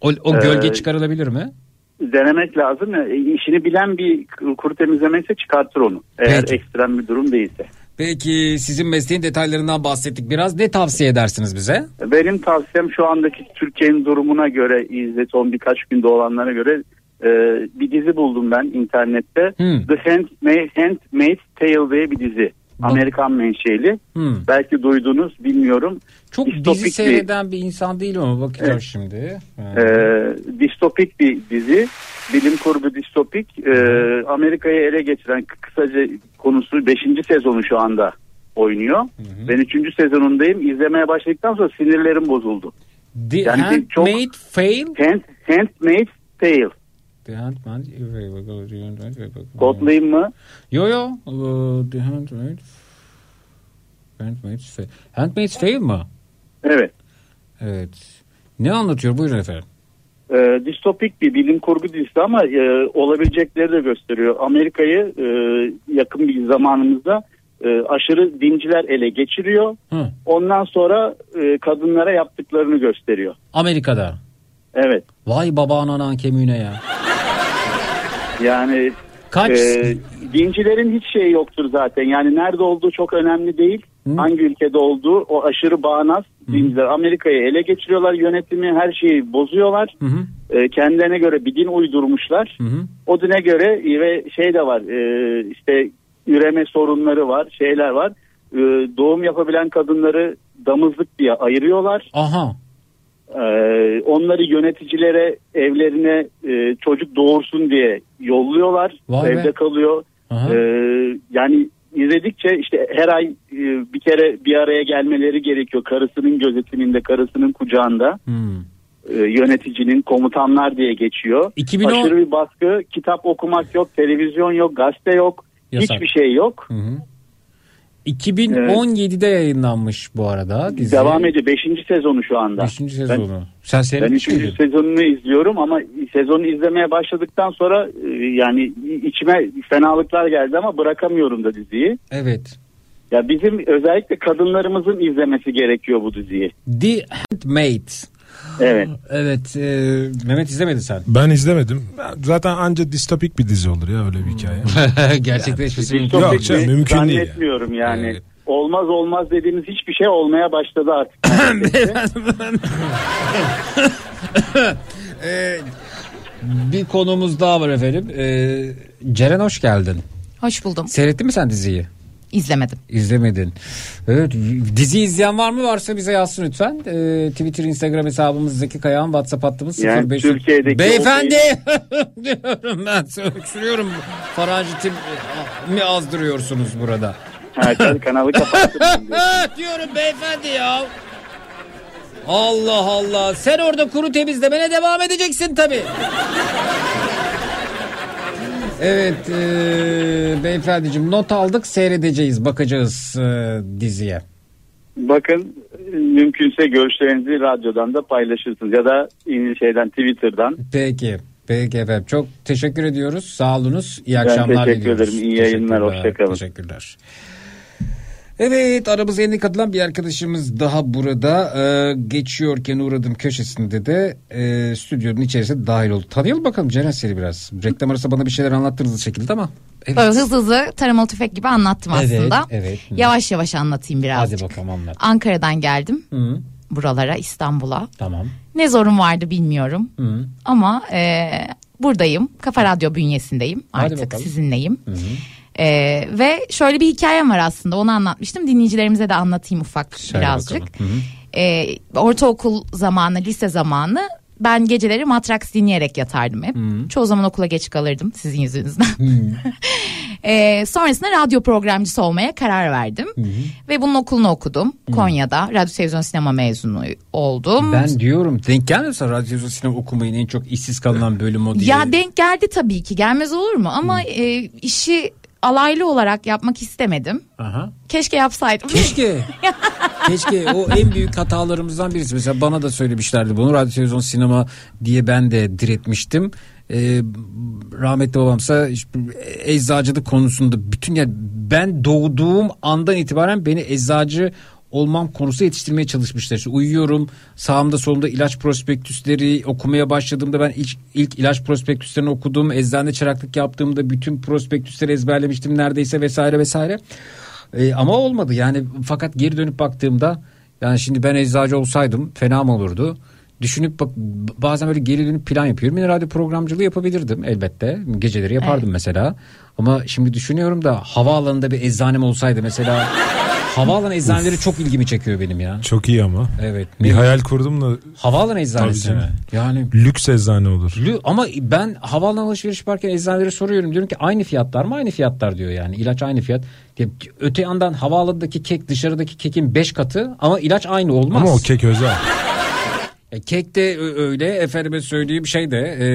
O, o Ee, gölge çıkarılabilir mi? Denemek lazım. E, işini bilen bir kuru temizleme ise çıkartır onu. Eğer Peki. ekstrem bir durum değilse. Peki sizin mesleğin detaylarından bahsettik biraz. Ne tavsiye edersiniz bize? Benim tavsiyem şu andaki Türkiye'nin durumuna göre izle son birkaç günde olanlara göre e, bir dizi buldum ben internette. Hmm. The Handmaid, Handmaid's Tale diye bir dizi. Bak- Amerikan menşeli. Hmm. Belki duydunuz bilmiyorum. Çok Distopik dizi bir- seyreden bir insan değilim ama bakacağım Evet. şimdi. E, distopik bir dizi. Bilim kurgu distopik. E, Amerika'yı ele geçiren kısaca konusu 5. sezonu şu anda oynuyor. Ben 3. sezonundayım. İzlemeye başladıktan sonra sinirlerim bozuldu. The Yani bir çok- Handmaid Fail. Hand, Handmaid's Tale. The Handmaid Kodlayayım mı? Yo yo. Uh, The Handmaid Handmaid's Fail. Handmaid's Fail mı? Evet. Evet. Ne anlatıyor? Buyurun efendim. Ee, distopik bir bilim kurgu dizisi ama e, olabilecekleri de gösteriyor. Amerika'yı e, yakın bir zamanımızda e, aşırı dinciler ele geçiriyor. Hı. Ondan sonra e, kadınlara yaptıklarını gösteriyor. Amerika'da. Evet. Vay baba anan kemiğine ya. Yani Kaç? e, dincilerin hiç şeyi yoktur zaten. Yani nerede olduğu çok önemli değil. Hangi ülkede olduğu o aşırı bağnaz dinciler Amerika'yı ele geçiriyorlar. Yönetimi her şeyi bozuyorlar. Hı hı. E, kendilerine göre bir din uydurmuşlar. Hı hı. O dine göre ve şey de var e, işte üreme sorunları var şeyler var. e, doğum yapabilen kadınları damızlık diye ayırıyorlar. Aha. E, onları yöneticilere evlerine e, çocuk doğursun diye yolluyorlar. Vay be. Evde kalıyor. Aha. E, yani izledikçe işte her ay e, bir kere bir araya gelmeleri gerekiyor. Karısının gözetiminde, karısının kucağında. Hmm. E, yöneticinin komutanlar diye geçiyor. 2010 Aşırı bir baskı, kitap okumak yok, televizyon yok, gazete yok, Yasak. hiçbir şey yok. Hı hı. 2017'de yayınlanmış bu arada dizi. Devam ediyor. Beşinci sezonu şu anda. Beşinci sezonu. Sen Ben seyretmiş üçüncü miydin? sezonunu izliyorum ama sezonu izlemeye başladıktan sonra e, yani içime fenalıklar geldi ama bırakamıyorum da diziyi. Evet. Ya bizim özellikle kadınlarımızın izlemesi gerekiyor bu diziyi. The Handmaid. Evet. Evet. e, Mehmet izlemedi sen. Ben izlemedim. Zaten anca distopik bir dizi olur ya öyle bir hikaye. Gerçekleşmesi mümkün. Çok Yok canım, mümkün değil Zannetmiyorum yani. Evet. Olmaz olmaz dediğimiz hiçbir şey olmaya başladı artık. Ee, bir konumuz daha var efendim. Ee, Ceren hoş geldin. Hoş buldum. Seyrettin mi sen diziyi? İzlemedim. İzlemedin. Evet, dizi izleyen var mı? Varsa bize yazsın lütfen. Ee, Twitter, Instagram hesabımız Zeki Kayağan, WhatsApp hattımız Yani 0500. Türkiye'deki Beyefendi diyorum ben öksürüyorum. Farancı mi azdırıyorsunuz burada? Herkes kanalı kapattı. diyorum beyefendi ya. Allah Allah. Sen orada kuru temizlemene devam edeceksin tabii. Evet e, beyefendiciğim not aldık seyredeceğiz bakacağız e, diziye. Bakın mümkünse görüşlerinizi radyodan da paylaşırsınız ya da şeyden Twitter'dan. Peki. Peki efendim çok teşekkür ediyoruz. Sağ olunuz. İyi Ben akşamlar teşekkür diliyoruz. ederim. İyi yayınlar, Teşekkürler, hoşça kalın. Teşekkürler. Evet aramıza yeni katılan bir arkadaşımız daha burada Ee, geçiyorken uğradım köşesinde de e, stüdyonun içerisine dahil oldu. Tanıyalım bakalım Ceren seni biraz. Reklam arası bana bir şeyler anlattınız şekilde ama. Evet. Böyle hızlı hızlı taramalı tüfek gibi anlattım Evet, aslında. evet. Yavaş yavaş anlatayım birazcık. Hadi bakalım anlat. Ankara'dan geldim Hı, buralara İstanbul'a. tamam. Ne zorum vardı bilmiyorum. Hı, Ama e, buradayım. Kafa Radyo bünyesindeyim. Hadi Artık bakalım. sizinleyim. hı. E, ve şöyle bir hikayem var aslında. Onu anlatmıştım. Dinleyicilerimize de anlatayım ufak Söyle birazcık. bakalım. Hı hı. E, ortaokul zamanı, lise zamanı ben geceleri matraks dinleyerek yatardım hep. Çoğu zaman okula geç kalırdım sizin yüzünüzden. E, sonrasında radyo programcısı olmaya karar verdim. Ve bunun okulunu okudum. Konya'da radyo televizyon sinema mezunu oldum. Ben diyorum denk gelmiyorsa radyo sinema okumayın en çok işsiz kalınan bölüm o diye. Ya denk geldi tabii ki gelmez olur mu ama e, işi alaylı olarak yapmak istemedim. Aha. Keşke yapsaydım. Keşke. Keşke o en büyük hatalarımızdan birisi. Mesela bana da söylemişlerdi bunu. Radyo televizyon sinema diye ben de diretmiştim. Ee, rahmetli babamsa işte eczacılık konusunda bütün yani ben doğduğum andan itibaren beni eczacı olmam konusu yetiştirmeye çalışmışlar. İşte uyuyorum sağımda solumda ilaç prospektüsleri okumaya başladığımda ben ilk, ilk ilaç prospektüslerini okudum. Eczane çıraklık yaptığımda bütün prospektüsleri ezberlemiştim neredeyse vesaire vesaire. Ee, ama olmadı yani fakat geri dönüp baktığımda yani şimdi ben eczacı olsaydım fena mı olurdu? Düşünüp bak bazen böyle geri dönüp plan yapıyorum. Yine radyo programcılığı yapabilirdim elbette. Geceleri yapardım mesela. Ama şimdi düşünüyorum da havaalanında bir eczanem olsaydı mesela havaalanı eczaneleri çok ilgimi çekiyor benim ya. Çok iyi ama. Evet. Bir hayal kurdum da Havaalanı eczanesi mi? Yani lüks eczane olur. Lü- ama ben havaalanı alışveriş yaparken eczanelere soruyorum. Diyorum ki aynı fiyatlar mı? Aynı fiyatlar diyor yani. İlaç aynı fiyat. Öte yandan havaalanındaki kek dışarıdaki kekin 5 katı ama ilaç aynı olmaz. Ama o kek özel. E, kek de öyle efendime söyleyeyim şey de e,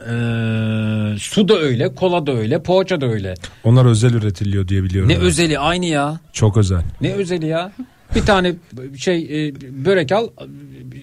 e, su da öyle kola da öyle poğaça da öyle. Onlar özel üretiliyor diye biliyorum. Ne ben. özeli aynı ya. Çok özel. Ne özeli ya. Bir tane şey e, börek al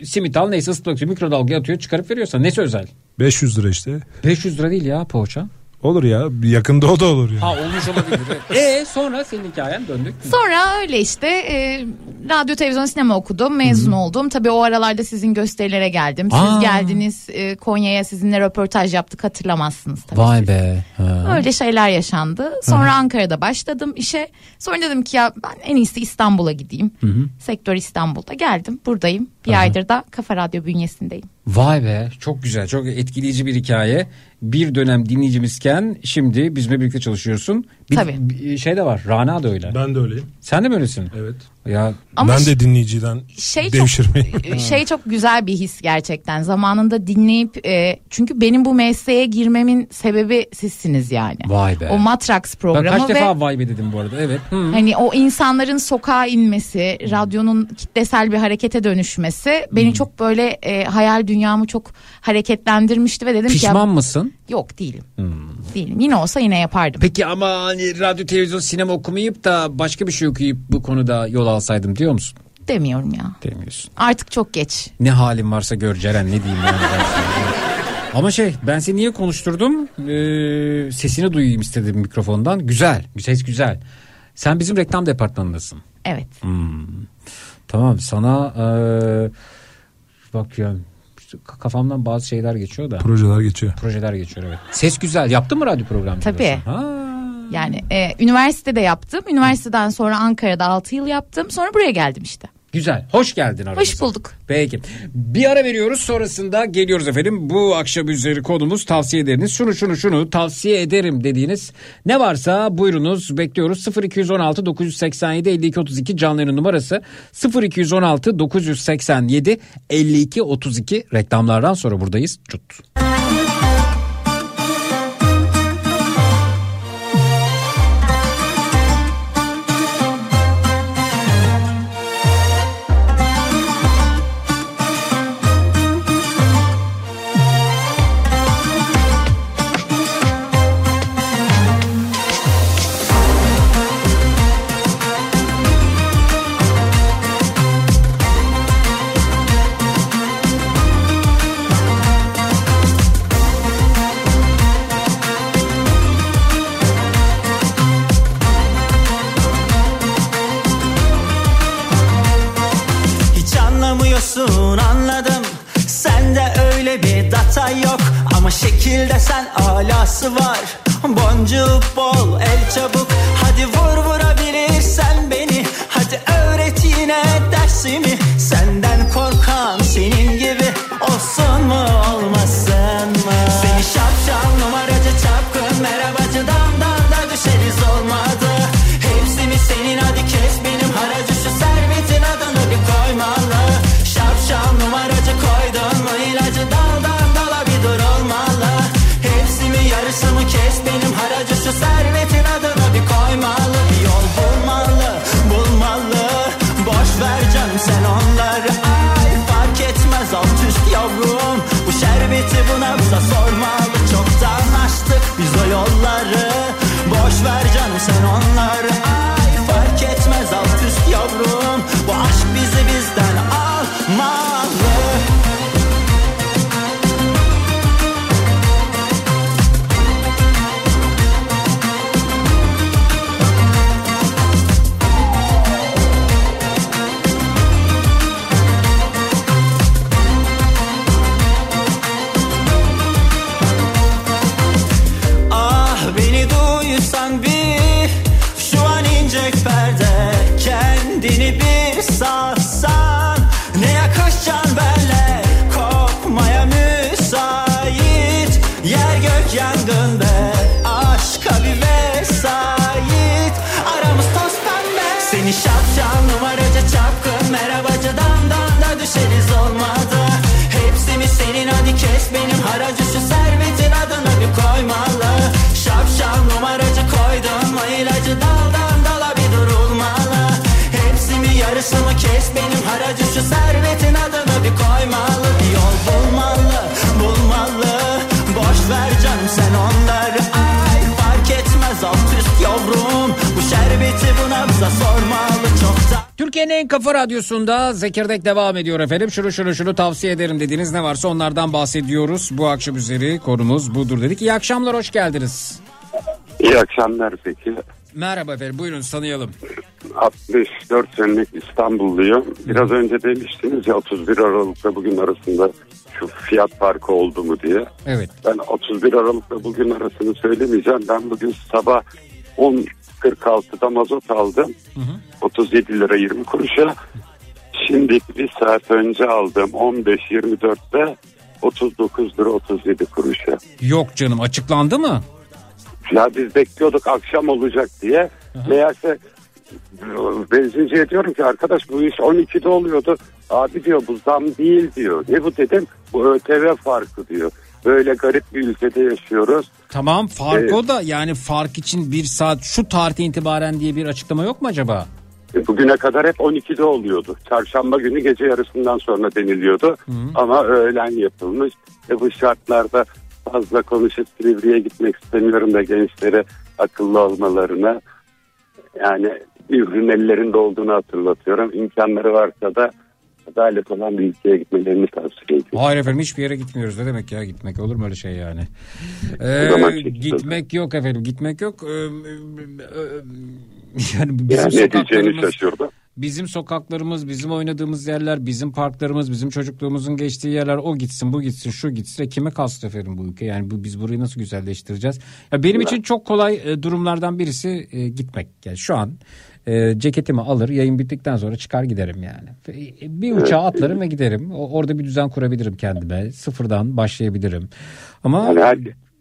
simit al neyse ısıtmak için mikrodalgaya atıyor çıkarıp veriyorsan nesi özel? 500 lira işte. 500 lira değil ya poğaça. Olur ya. Yakında o da olur ya. Ha olmuş olabilir. E sonra senin hikayen döndük. Sonra öyle işte e, radyo televizyon sinema okudum mezun oldum. Tabii o aralarda sizin gösterilere geldim. Siz Aa. geldiniz e, Konya'ya sizinle röportaj yaptık hatırlamazsınız tabii. Vay siz. be. Ha. Öyle şeyler yaşandı. Sonra Ankara'da başladım işe. Sonra dedim ki ya ben en iyisi İstanbul'a gideyim. Sektör İstanbul'da geldim. Buradayım. Bir aydır da Kafa Radyo bünyesindeyim. Vay be çok güzel çok etkileyici bir hikaye. Bir dönem dinleyicimizken şimdi bizimle birlikte çalışıyorsun. Bir, Tabii. bir şey de var Rana da öyle. Ben de öyleyim. Sen de mi öylesin? Evet. Ya Ama ben de dinleyiciden şey çok devşirmeyi. şey çok güzel bir his gerçekten. Zamanında dinleyip e, çünkü benim bu mesleğe girmemin sebebi sizsiniz yani. Vay be. O Matrax ben programı kaç ve defa vay be dedim bu arada evet. Hı. hani o insanların sokağa inmesi, radyonun kitlesel bir harekete dönüşmesi beni çok böyle e, hayal dünyamı çok hareketlendirmişti ve dedim ki Pişman mısın? yok değilim. Değilim. Yine olsa yine yapardım. Peki ama hani radyo televizyon sinema okumayıp da başka bir şey okuyup bu konuda yol alsaydım diyor musun? Demiyorum ya. Demiyorsun. Artık çok geç. Ne halin varsa gör Ceren ne diyeyim yani. Ama şey ben seni niye konuşturdum? Ee, sesini duyayım istedim mikrofondan. Güzel. Ses güzel. Sen bizim reklam departmanındasın. Evet. Tamam sana ee, bak ya kafamdan bazı şeyler geçiyor da. Projeler geçiyor. Projeler geçiyor evet. Ses güzel. Yaptın mı radyo programcılığı? Tabii. Ha. Yani e, üniversitede yaptım. Üniversiteden sonra Ankara'da 6 yıl yaptım. Sonra buraya geldim işte. Güzel. Hoş geldin aramıza. Hoş bulduk. Peki. Bir ara veriyoruz sonrasında geliyoruz efendim. Bu akşam üzeri konumuz tavsiye ederiniz. Şunu şunu şunu tavsiye ederim dediğiniz ne varsa buyurunuz bekliyoruz. 0216 987 52 32 canlı yayın numarası 0216 987 52 32 reklamlardan sonra buradayız. Cut. Hadi kes benim haracı Şu servetin adını bir koymalı. Şapşal numaracı koydun mu ilacı daldan dala bir durulmalı. Hepsi mi yarısı mı kes benim haracı Şu servetin adını Türkiye'nin en kafa radyosunda Zekirdek devam ediyor efendim. Şunu şunu şunu tavsiye ederim dediğiniz ne varsa onlardan bahsediyoruz. Bu akşam üzeri konumuz budur dedik. İyi akşamlar hoş geldiniz. İyi akşamlar peki. Merhaba efendim buyurun tanıyalım. 64 senelik İstanbulluyum. Biraz önce demiştiniz ya 31 Aralık'ta bugün arasında şu fiyat farkı oldu mu diye. Evet. Ben 31 Aralık'ta bugün arasını söylemeyeceğim. Ben bugün sabah 10.46'da mazot aldım. 37 lira 20 kuruşa. Şimdi bir saat önce aldım 15.24'te 39 lira 37 kuruşa. Yok canım açıklandı mı? Ya biz bekliyorduk akşam olacak diye. Meğerse e, benzinciye diyorum ki arkadaş bu iş 12'de oluyordu. Abi diyor bu zam değil diyor. Ne bu dedim? Bu ÖTV farkı diyor. Böyle garip bir ülkede yaşıyoruz. Tamam fark Evet. o da yani fark için bir saat şu tarihte itibaren diye bir açıklama yok mu acaba? E, Bugüne kadar hep 12'de oluyordu. Çarşamba günü gece yarısından sonra deniliyordu. Ama öğlen yapılmış. E bu şartlarda fazla konuşup Silivri'ye gitmek istemiyorum da gençlere akıllı olmalarına. Yani ürün ellerinde olduğunu hatırlatıyorum. İmkanları varsa da adalet olan bir ülkeye gitmelerini tavsiye ediyorum. Hayır efendim hiçbir yere gitmiyoruz. Ne demek ya gitmek olur mu öyle şey yani? Ee, gitmek yok efendim gitmek yok. Ee, e, e, yani bizim Yani sokaklarımız, şaşırdı. bizim sokaklarımız, bizim oynadığımız yerler, bizim parklarımız, bizim çocukluğumuzun geçtiği yerler o gitsin, bu gitsin, şu gitsin. E, kime kalsın efendim bu ülke? Yani bu, biz burayı nasıl güzelleştireceğiz? Ya benim için çok kolay e, durumlardan birisi e, gitmek. Yani şu an e, ceketimi alır, yayın bittikten sonra çıkar giderim yani. E, Bir uçağa atlarım ve giderim. O- Orada bir düzen kurabilirim kendime. Sıfırdan başlayabilirim. Ama Yani her,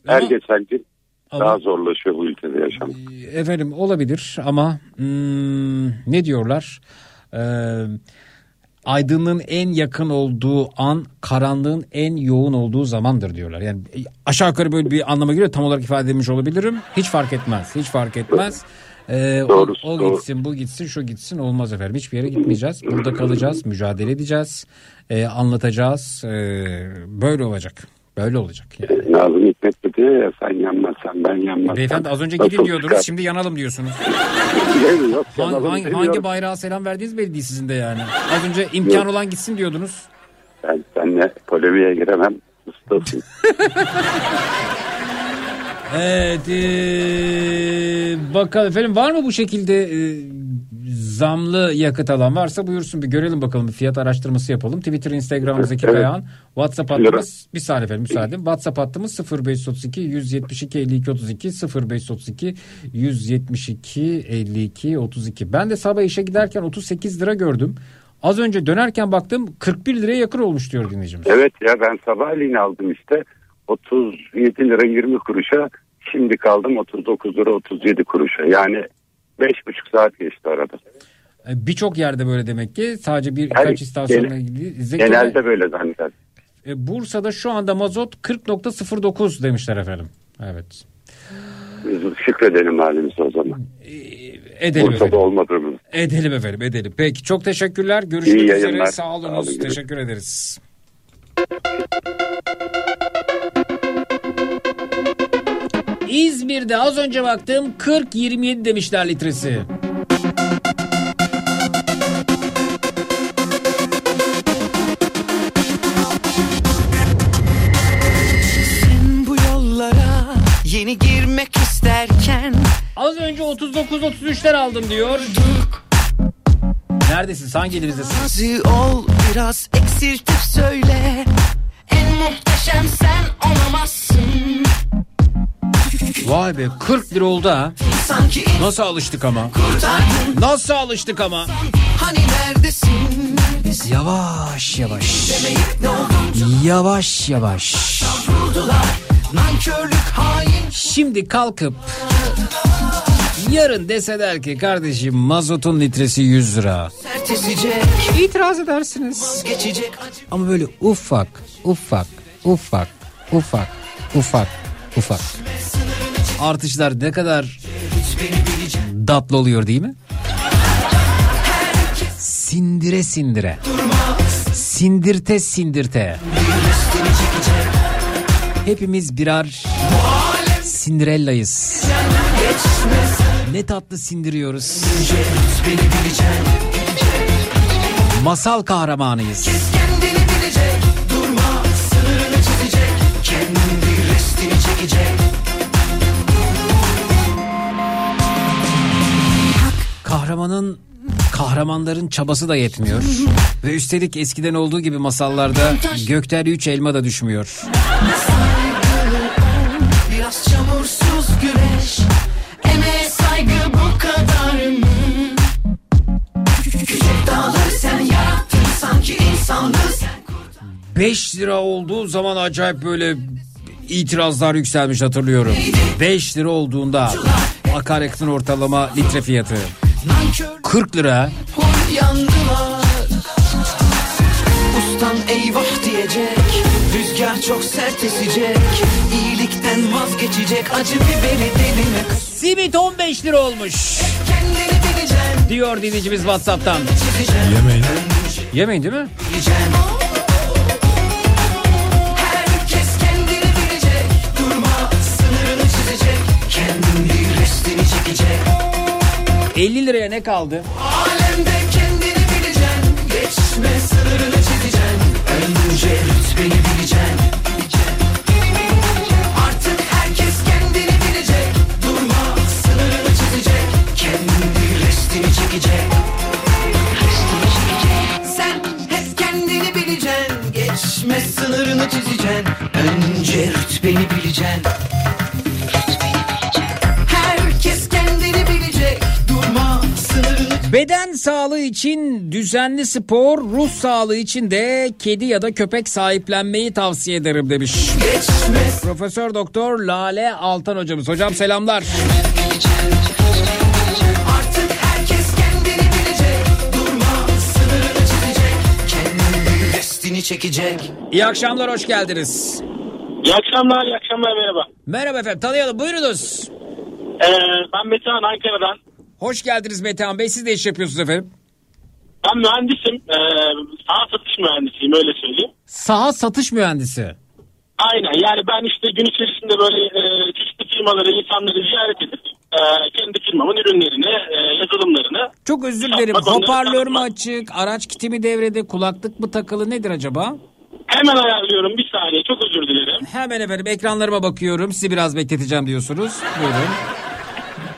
her Ama- geçen gün Ama- daha zorlaşıyor bu ülkede yaşam. Efendim olabilir ama hmm, ne diyorlar? Ee, aydınlığın en yakın olduğu an karanlığın en yoğun olduğu zamandır diyorlar. Yani e, aşağı yukarı böyle bir anlama geliyor tam olarak ifade etmiş olabilirim. Hiç fark etmez. Hiç fark etmez. Ee, o, Doğrusu, o doğru. gitsin bu gitsin şu gitsin olmaz efendim. Hiçbir yere gitmeyeceğiz. Burada kalacağız. Mücadele edeceğiz. ee, anlatacağız. ee, böyle olacak. Böyle olacak yani. Nazım Hikmet de diyor ya sen yanmazsan ben yanmazsam. Beyefendi az önce gidin diyordunuz çıkar? şimdi yanalım diyorsunuz. Yok, Hangi, hangi, hangi bayrağa selam verdiğiniz belli değil sizin de yani. Az önce imkan olan gitsin diyordunuz. Ben seninle polemiğe giremem. Ustasın. Evet eee, bakalım efendim var mı bu şekilde eee, zamlı yakıt alan varsa buyursun bir görelim bakalım bir fiyat araştırması yapalım. Twitter, Instagram Zeki Evet. Kayağan. WhatsApp hattımız bir saniye efendim müsaade. WhatsApp hattımız 0532 172 52 32 0532 172 52 32. Ben de sabah işe giderken 38 lira gördüm. Az önce dönerken baktım 41 liraya yakın olmuş diyor dinleyicimiz. evet ya ben sabahleyin aldım işte. 37 lira 20 kuruşa. Şimdi kaldım 39 lira 37 kuruşa. Yani 5,5 saat geçti arada. E, Birçok yerde böyle demek ki sadece bir Yani istasyonla ilgili. Genelde böyle zanneder. E, Bursa'da şu anda mazot 40.09 demişler efendim. Evet. Şükredelim halimize o zaman. Edelim Bursa'da efendim. olmadığımız. Edelim efendim edelim. Peki çok teşekkürler. Görüşmek üzere. Sağ Sağ olunuz. olun. Teşekkür ederiz. İzmir'de az önce baktım 40-27 demişler litresi. Yeni girmek isterken Az önce 39-33'ler aldım diyor. Neredesiniz? Hangi elinizdesin? Razı ol biraz eksiltip söyle En muhteşem sen olamazsın Vay be 40 lira oldu ha. Nasıl alıştık ama? Nasıl alıştık ama? Hani neredesin Yavaş yavaş. Yavaş yavaş. Şimdi kalkıp yarın deseler ki kardeşim mazotun litresi 100 lira. İtiraz edersiniz. Ama böyle ufak ufak ufak ufak ufak ufak artışlar ne kadar tatlı oluyor değil mi? Sindire sindire. Sindirte sindirte. Hepimiz birer Cinderella'yız. Ne tatlı sindiriyoruz. Masal kahramanıyız. Durma çizecek Kendi çekecek Kahramanın kahramanların çabası da yetmiyor. Ve üstelik eskiden olduğu gibi masallarda gökten üç elma da düşmüyor. Biraz çamursuz güneş Emeğe saygı bu kadar mı? Küçük dağları sen yarattın Sanki insanlığı sen 5 lira olduğu zaman acayip böyle itirazlar yükselmiş hatırlıyorum. 5 lira olduğunda akaryakıtın ortalama litre fiyatı. 40 lira. Ustam eyvah diyecek Rüzgar çok sert esecek İyilikten vazgeçecek Acı biberi diline Simit 15 lira olmuş. Diyor dinleyicimiz Whatsapp'tan. Yemeyin. Yemeyin değil mi? 50 liraya ne kaldı? Alemde kendini bileceksin. Geçme sınırını çizeceksin. Önce rütbeni bileceksin. Sınırını çizeceksin. Önce rütbeni bileceksin Beden sağlığı için düzenli spor, ruh sağlığı için de kedi ya da köpek sahiplenmeyi tavsiye ederim demiş. geçme Profesör Doktor Lale Altan hocamız. Hocam selamlar. Artık herkes kendini bilecek Durma sınırını çizecek Kendi restini çekecek İyi akşamlar, hoş geldiniz. İyi akşamlar, iyi akşamlar merhaba. Merhaba efendim, tanıyalım buyurunuz. Ee, ben Metehan Ankara'dan. Hoş geldiniz Metehan Bey, siz de iş yapıyorsunuz efendim. Ben mühendisim. Ee, sağ satış mühendisiyim öyle söyleyeyim. Saha satış mühendisi. Aynen yani ben işte gün içerisinde böyle e, çeşitli firmaları, insanları ziyaret edip e, kendi firmamın ürünlerini, e, yazılımlarını Çok özür dilerim, hoparlör mü açık, araç kiti mi devrede, kulaklık mı takılı nedir acaba? hemen ayarlıyorum bir saniye çok özür dilerim. Hemen efendim ekranlarıma bakıyorum, sizi biraz bekleteceğim diyorsunuz. Buyurun.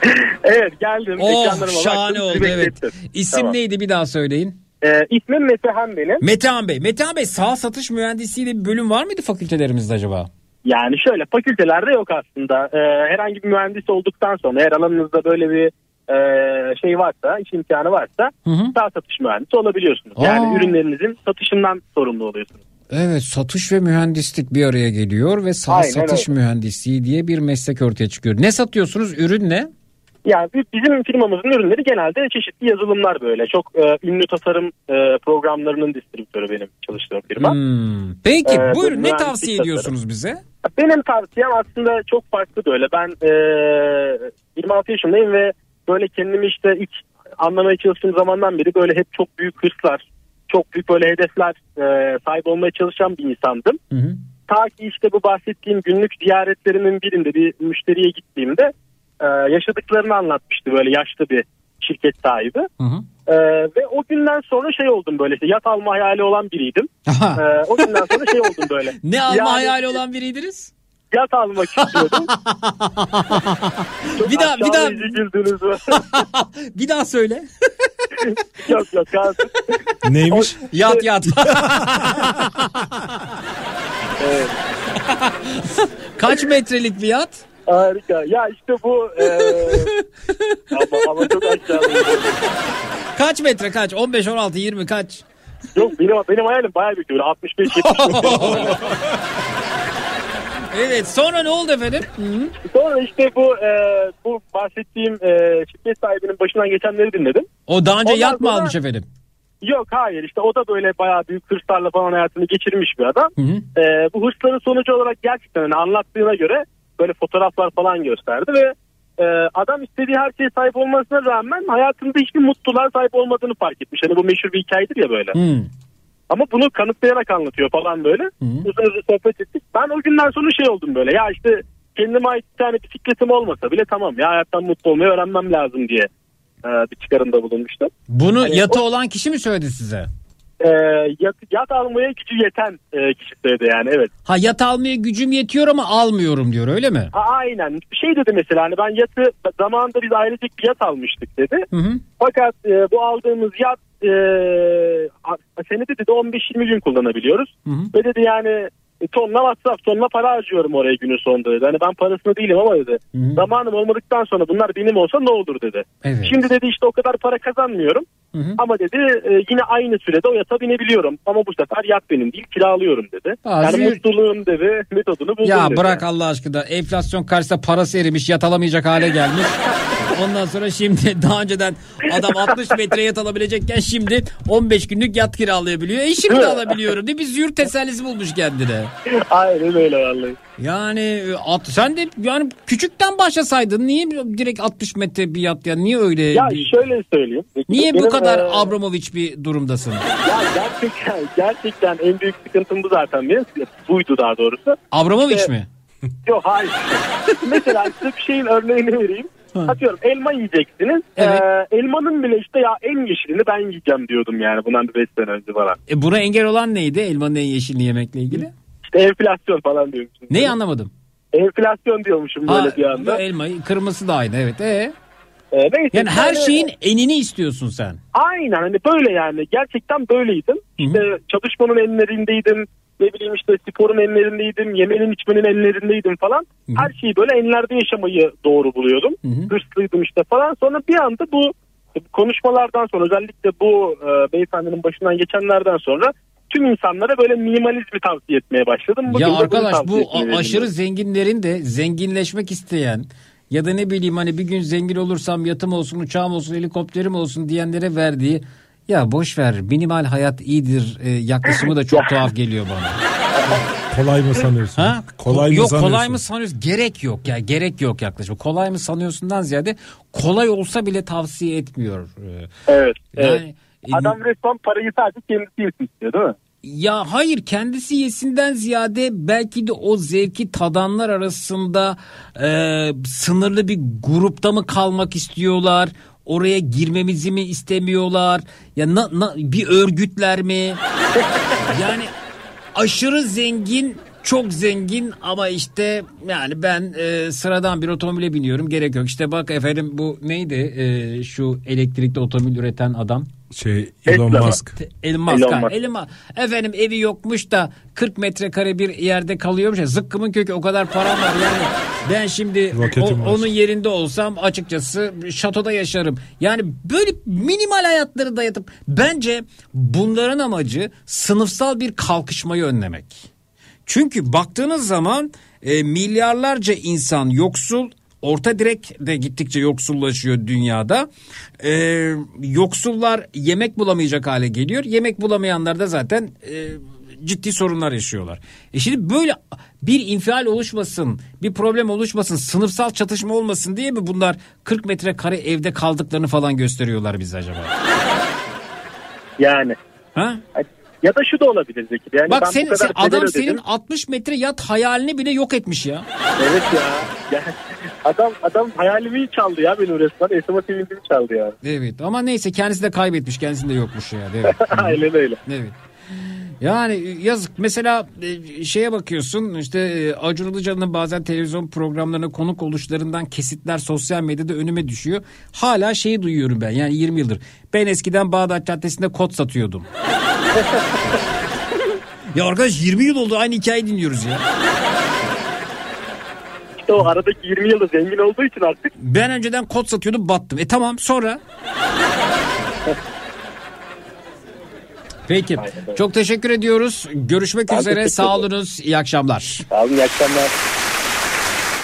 Evet geldim. Oh şahane baktım, oldu evet. beklettim. İsim Tamam. neydi bir daha söyleyin. Ee, ismim Metehan benim. Metehan Bey. Metehan Bey sağ satış mühendisliği bir bölüm var mıydı fakültelerimizde acaba? Yani şöyle fakültelerde yok aslında. Ee, herhangi bir mühendis olduktan sonra eğer alanınızda böyle bir e, şey varsa, iş imkanı varsa Hı hı. sağ satış mühendisi olabiliyorsunuz. Yani Aa. ürünlerinizin satışından sorumlu oluyorsunuz. Evet satış ve mühendislik bir araya geliyor ve sağ Aynen satış öyle. mühendisliği diye bir meslek ortaya çıkıyor. Ne satıyorsunuz? Ürün ne? Yani bi- bizim firmamızın ürünleri genelde çeşitli yazılımlar böyle. Çok e, ünlü tasarım e, programlarının distribütörü benim çalıştığım firma. Hmm. Peki Ee, buyurun ne tavsiye tasarım. ediyorsunuz bize? Benim tavsiyem aslında çok farklı böyle. Ben e, 26 yaşındayım ve böyle kendimi işte ilk anlamaya çalıştığım zamandan beri böyle hep çok büyük hırslar, çok büyük böyle hedefler e, sahip olmaya çalışan bir insandım. Hı hı. Ta ki işte bu bahsettiğim günlük ziyaretlerimin birinde bir müşteriye gittiğimde e, yaşadıklarını anlatmıştı böyle yaşlı bir şirket sahibi. Hı hı. E, ve o günden sonra şey oldum böyle işte yat alma hayali olan biriydim. Aha. E, o günden sonra şey oldum böyle. Ne alma Yani- hayali olan biriydiniz? yat almak istiyordum. Bir daha- bir daha-? Bir daha söyle. yok yok kalsın. Neymiş? Yat yat. Evet, Kaç metrelik bir yat? Harika. Ya işte bu e, ama, ama çok aşağılayıcı. Kaç metre kaç? 15, 16, 20 kaç? Yok benim, benim hayalim bayağı büyük. Böyle 65-70 metre. Evet sonra ne oldu efendim? Hı. Sonra işte bu e, bu bahsettiğim e, şirket sahibinin başından geçenleri dinledim. O daha önce Ondan yat mı sonra- almış efendim? Yok hayır işte o da böyle bayağı büyük hırslarla falan hayatını geçirmiş bir adam. Hı hı. Ee, bu hırsların sonucu olarak gerçekten hani anlattığına göre böyle fotoğraflar falan gösterdi ve e, adam istediği her şeye sahip olmasına rağmen hayatında hiçbir mutluluğa sahip olmadığını fark etmiş. Hani bu meşhur bir hikayedir ya böyle. Hı. Ama bunu kanıtlayarak anlatıyor falan böyle. Hı. Uzun uzun sohbet ettik. Ben o günden sonra şey oldum böyle ya işte kendime ait bir tane bisikletim olmasa bile tamam ya hayattan mutlu olmayı öğrenmem lazım diye e, bir çıkarımda bulunmuştum. Bunu Hani yatı o- olan kişi mi söyledi size? E, yat, yat almaya gücü yeten e, kişi söyledi yani evet. Ha yat almaya gücüm yetiyor ama almıyorum diyor öyle mi? A- aynen bir şey dedi mesela hani ben yatı zamanında biz ailecek bir yat almıştık dedi. Hı hı. Fakat e, bu aldığımız yat e, senede dedi 15-20 gün kullanabiliyoruz. Hı hı. Ve dedi yani tonla masraf tonla para harcıyorum oraya günün sonunda dedi. Hani ben parasını değilim ama dedi. Hı hı. Zamanım olmadıktan sonra bunlar benim olsa ne olur dedi. Evet. Şimdi dedi işte o kadar para kazanmıyorum. Ama dedi e, yine aynı sürede o yata binebiliyorum. Ama bu sefer yat benim değil kiralıyorum dedi. Aa, yani mutluluğun dedi metodunu buldum Ya dedi. bırak Allah aşkına enflasyon karşısında parası erimiş yat alamayacak hale gelmiş. Ondan sonra şimdi daha önceden adam 60 metre yat alabilecekken şimdi 15 günlük yat kiralayabiliyor. E şimdi alabiliyorum diye bir züğürt tesellisi bulmuş kendine. Aynen öyle vallahi. Yani e, at, sen de yani küçükten başlasaydın niye direkt 60 metre bir yat ya niye öyle Ya bir- şöyle söyleyeyim. niye bu Benim, kadar e, Abramovich bir durumdasın? Ya gerçekten, gerçekten en büyük sıkıntım bu zaten benim. Buydu daha doğrusu. Abramovich İşte- mi? Yok hayır. Mesela size bir şeyin örneğini vereyim. Atıyorum elma yiyeceksiniz. Evet. Ee, elmanın bile işte ya en yeşilini ben yiyeceğim diyordum yani bundan bir 5 sene önce falan. E buna engel olan neydi? Elmanın en yeşilini yemekle ilgili. İşte enflasyon falan diyormuşum. Neyi anlamadım? Enflasyon diyormuşum Ha, böyle bir anda. elmayı kırmızısı da aynı evet. E? Ee, neyse, Yani her yani- şeyin enini istiyorsun sen. Aynen hani böyle yani gerçekten böyleydim. İşte çalışmanın enlerindeydim. Ne bileyim işte sporun enlerindeydim. Yemenin içmenin enlerindeydim falan. Her şeyi böyle enlerde yaşamayı doğru buluyordum. Hırslıydım işte falan. Sonra bir anda bu konuşmalardan sonra özellikle bu e, beyefendinin başından geçenlerden sonra tüm insanlara böyle minimalizmi tavsiye etmeye başladım. Bugün ya arkadaş bu aşırı zenginlerin de zenginleşmek isteyen ya da ne bileyim hani bir gün zengin olursam yatım olsun, uçağım olsun, helikopterim olsun diyenlere verdiği ya boş ver minimal hayat iyidir e, yaklaşımı da çok tuhaf geliyor bana. Kolay mı sanıyorsun? Ha? Kolay mı yok sanıyorsun? kolay mı sanıyorsun? Gerek yok ya gerek yok yaklaşım. Kolay mı sanıyorsundan ziyade kolay olsa bile tavsiye etmiyor. Ee, Evet. Yani, evet. Adam resmen parayı sadece kendisi yesin istiyor değil mi? Ya hayır kendisi yesinden ziyade belki de o zevki tadanlar arasında e, sınırlı bir grupta mı kalmak istiyorlar? Oraya girmemizi mi istemiyorlar? Ya na, na- bir örgütler mi? yani aşırı zengin çok zengin ama işte yani ben e, sıradan bir otomobile biniyorum gerek yok. İşte bak efendim bu neydi e, şu elektrikli otomobil üreten adam? Şey Elon Tesla? Musk. Elon Musk. Elon Musk. Elon Musk. Efendim evi yokmuş da 40 metrekare bir yerde kalıyormuş. ya, Zıkkımın kökü o kadar param var yani. Ben şimdi o- onun yerinde olsam açıkçası şatoda yaşarım. Yani böyle minimal hayatları dayatıp bence bunların amacı sınıfsal bir kalkışmayı önlemek. Çünkü baktığınız zaman e, milyarlarca insan yoksul, orta direk de gittikçe yoksullaşıyor dünyada. E, yoksullar yemek bulamayacak hale geliyor. Yemek bulamayanlar da zaten e, ciddi sorunlar yaşıyorlar. E şimdi böyle bir infial oluşmasın, bir problem oluşmasın, sınıfsal çatışma olmasın diye mi bunlar 40 metrekare evde kaldıklarını falan gösteriyorlar bize acaba? Yani. Ha? Ya da şu da olabilir Zeki. Yani ben Bak bu sen, adam ödedim. senin 60 metre yat hayalini bile yok etmiş ya. Evet ya. Yani adam adam hayalimi çaldı ya benim resmen. Esma sevincimi çaldı ya. Evet ama neyse kendisi de kaybetmiş kendisinde yokmuş yani. Evet. Aynen öyle. evet. Yani yazık mesela e, şeye bakıyorsun işte e, Acun Ilıcalı'nın bazen televizyon programlarına konuk oluşlarından kesitler sosyal medyada önüme düşüyor. Hala şeyi duyuyorum ben yani 20 yıldır. Ben eskiden Bağdat Caddesi'nde kot satıyordum. ya arkadaş 20 yıl oldu aynı hikayeyi dinliyoruz ya. İşte o aradaki 20 yılda zengin olduğu için artık Ben önceden kot satıyordum battım. E tamam sonra. Peki. Çok teşekkür ediyoruz. Görüşmek Ben üzere. Sağ olunuz. İyi akşamlar. Sağ olun iyi akşamlar.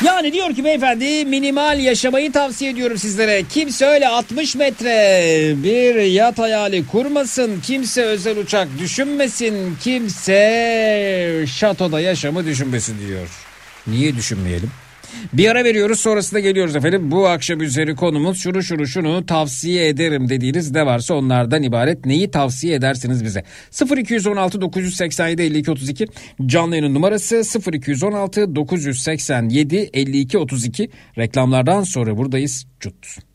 Yani diyor ki beyefendi minimal yaşamayı tavsiye ediyorum sizlere. Kimse öyle 60 metre bir yat hayali kurmasın. Kimse özel uçak düşünmesin. Kimse şatoda yaşamı düşünmesin diyor. Niye düşünmeyelim? Bir ara veriyoruz sonrasında geliyoruz efendim. Bu akşam üzeri konumuz şunu şunu şunu tavsiye ederim dediğiniz ne varsa onlardan ibaret. Neyi tavsiye edersiniz bize? 0216 987 52 32 canlı yayının numarası 0216 987 52 32 reklamlardan sonra buradayız. Cut.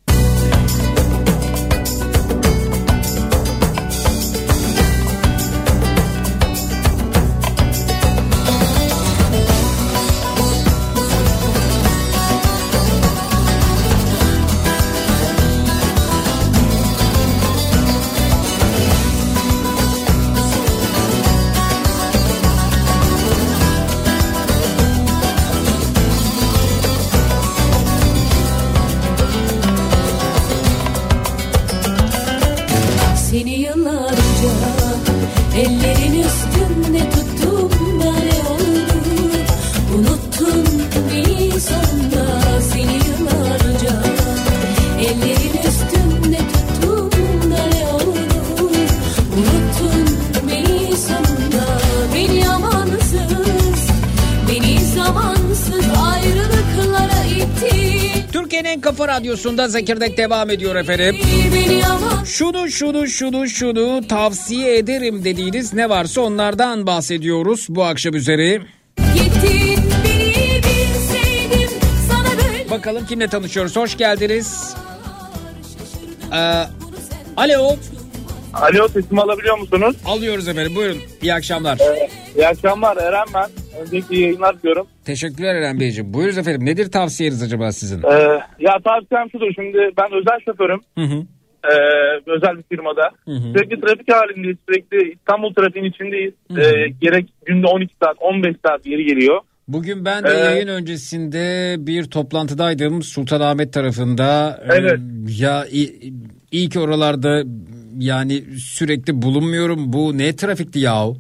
Radyosunda Zekirdek devam ediyor efendim. Şunu şunu şunu şunu tavsiye ederim dediğiniz ne varsa onlardan bahsediyoruz bu akşam üzeri. gittin beni bilseydim sana böyle Bakalım kimle tanışıyoruz. Hoş geldiniz. Ee, alo. Alo sesimi alabiliyor musunuz? Alıyoruz efendim buyurun. İyi akşamlar. İyi akşamlar Eren ben. Öncelikle iyi yayınlar diyorum. Teşekkürler Eren Beyciğim. Buyurunuz efendim. Nedir tavsiyeniz acaba sizin? Ee, ya tavsiyem şudur şimdi ben özel şoförüm. Hı hı. Ee, özel bir firmada. Hı hı. Sürekli trafik halindeyiz. Sürekli İstanbul trafiğin içindeyiz. Hı hı. Ee, gerek günde 12 saat 15 saat yeri geliyor. Bugün ben de Ee, yayın öncesinde bir toplantıdaydım Sultanahmet tarafında. Ee, Evet. Ya iyi, iyi ki oralarda yani sürekli bulunmuyorum. Bu ne trafikti yahu?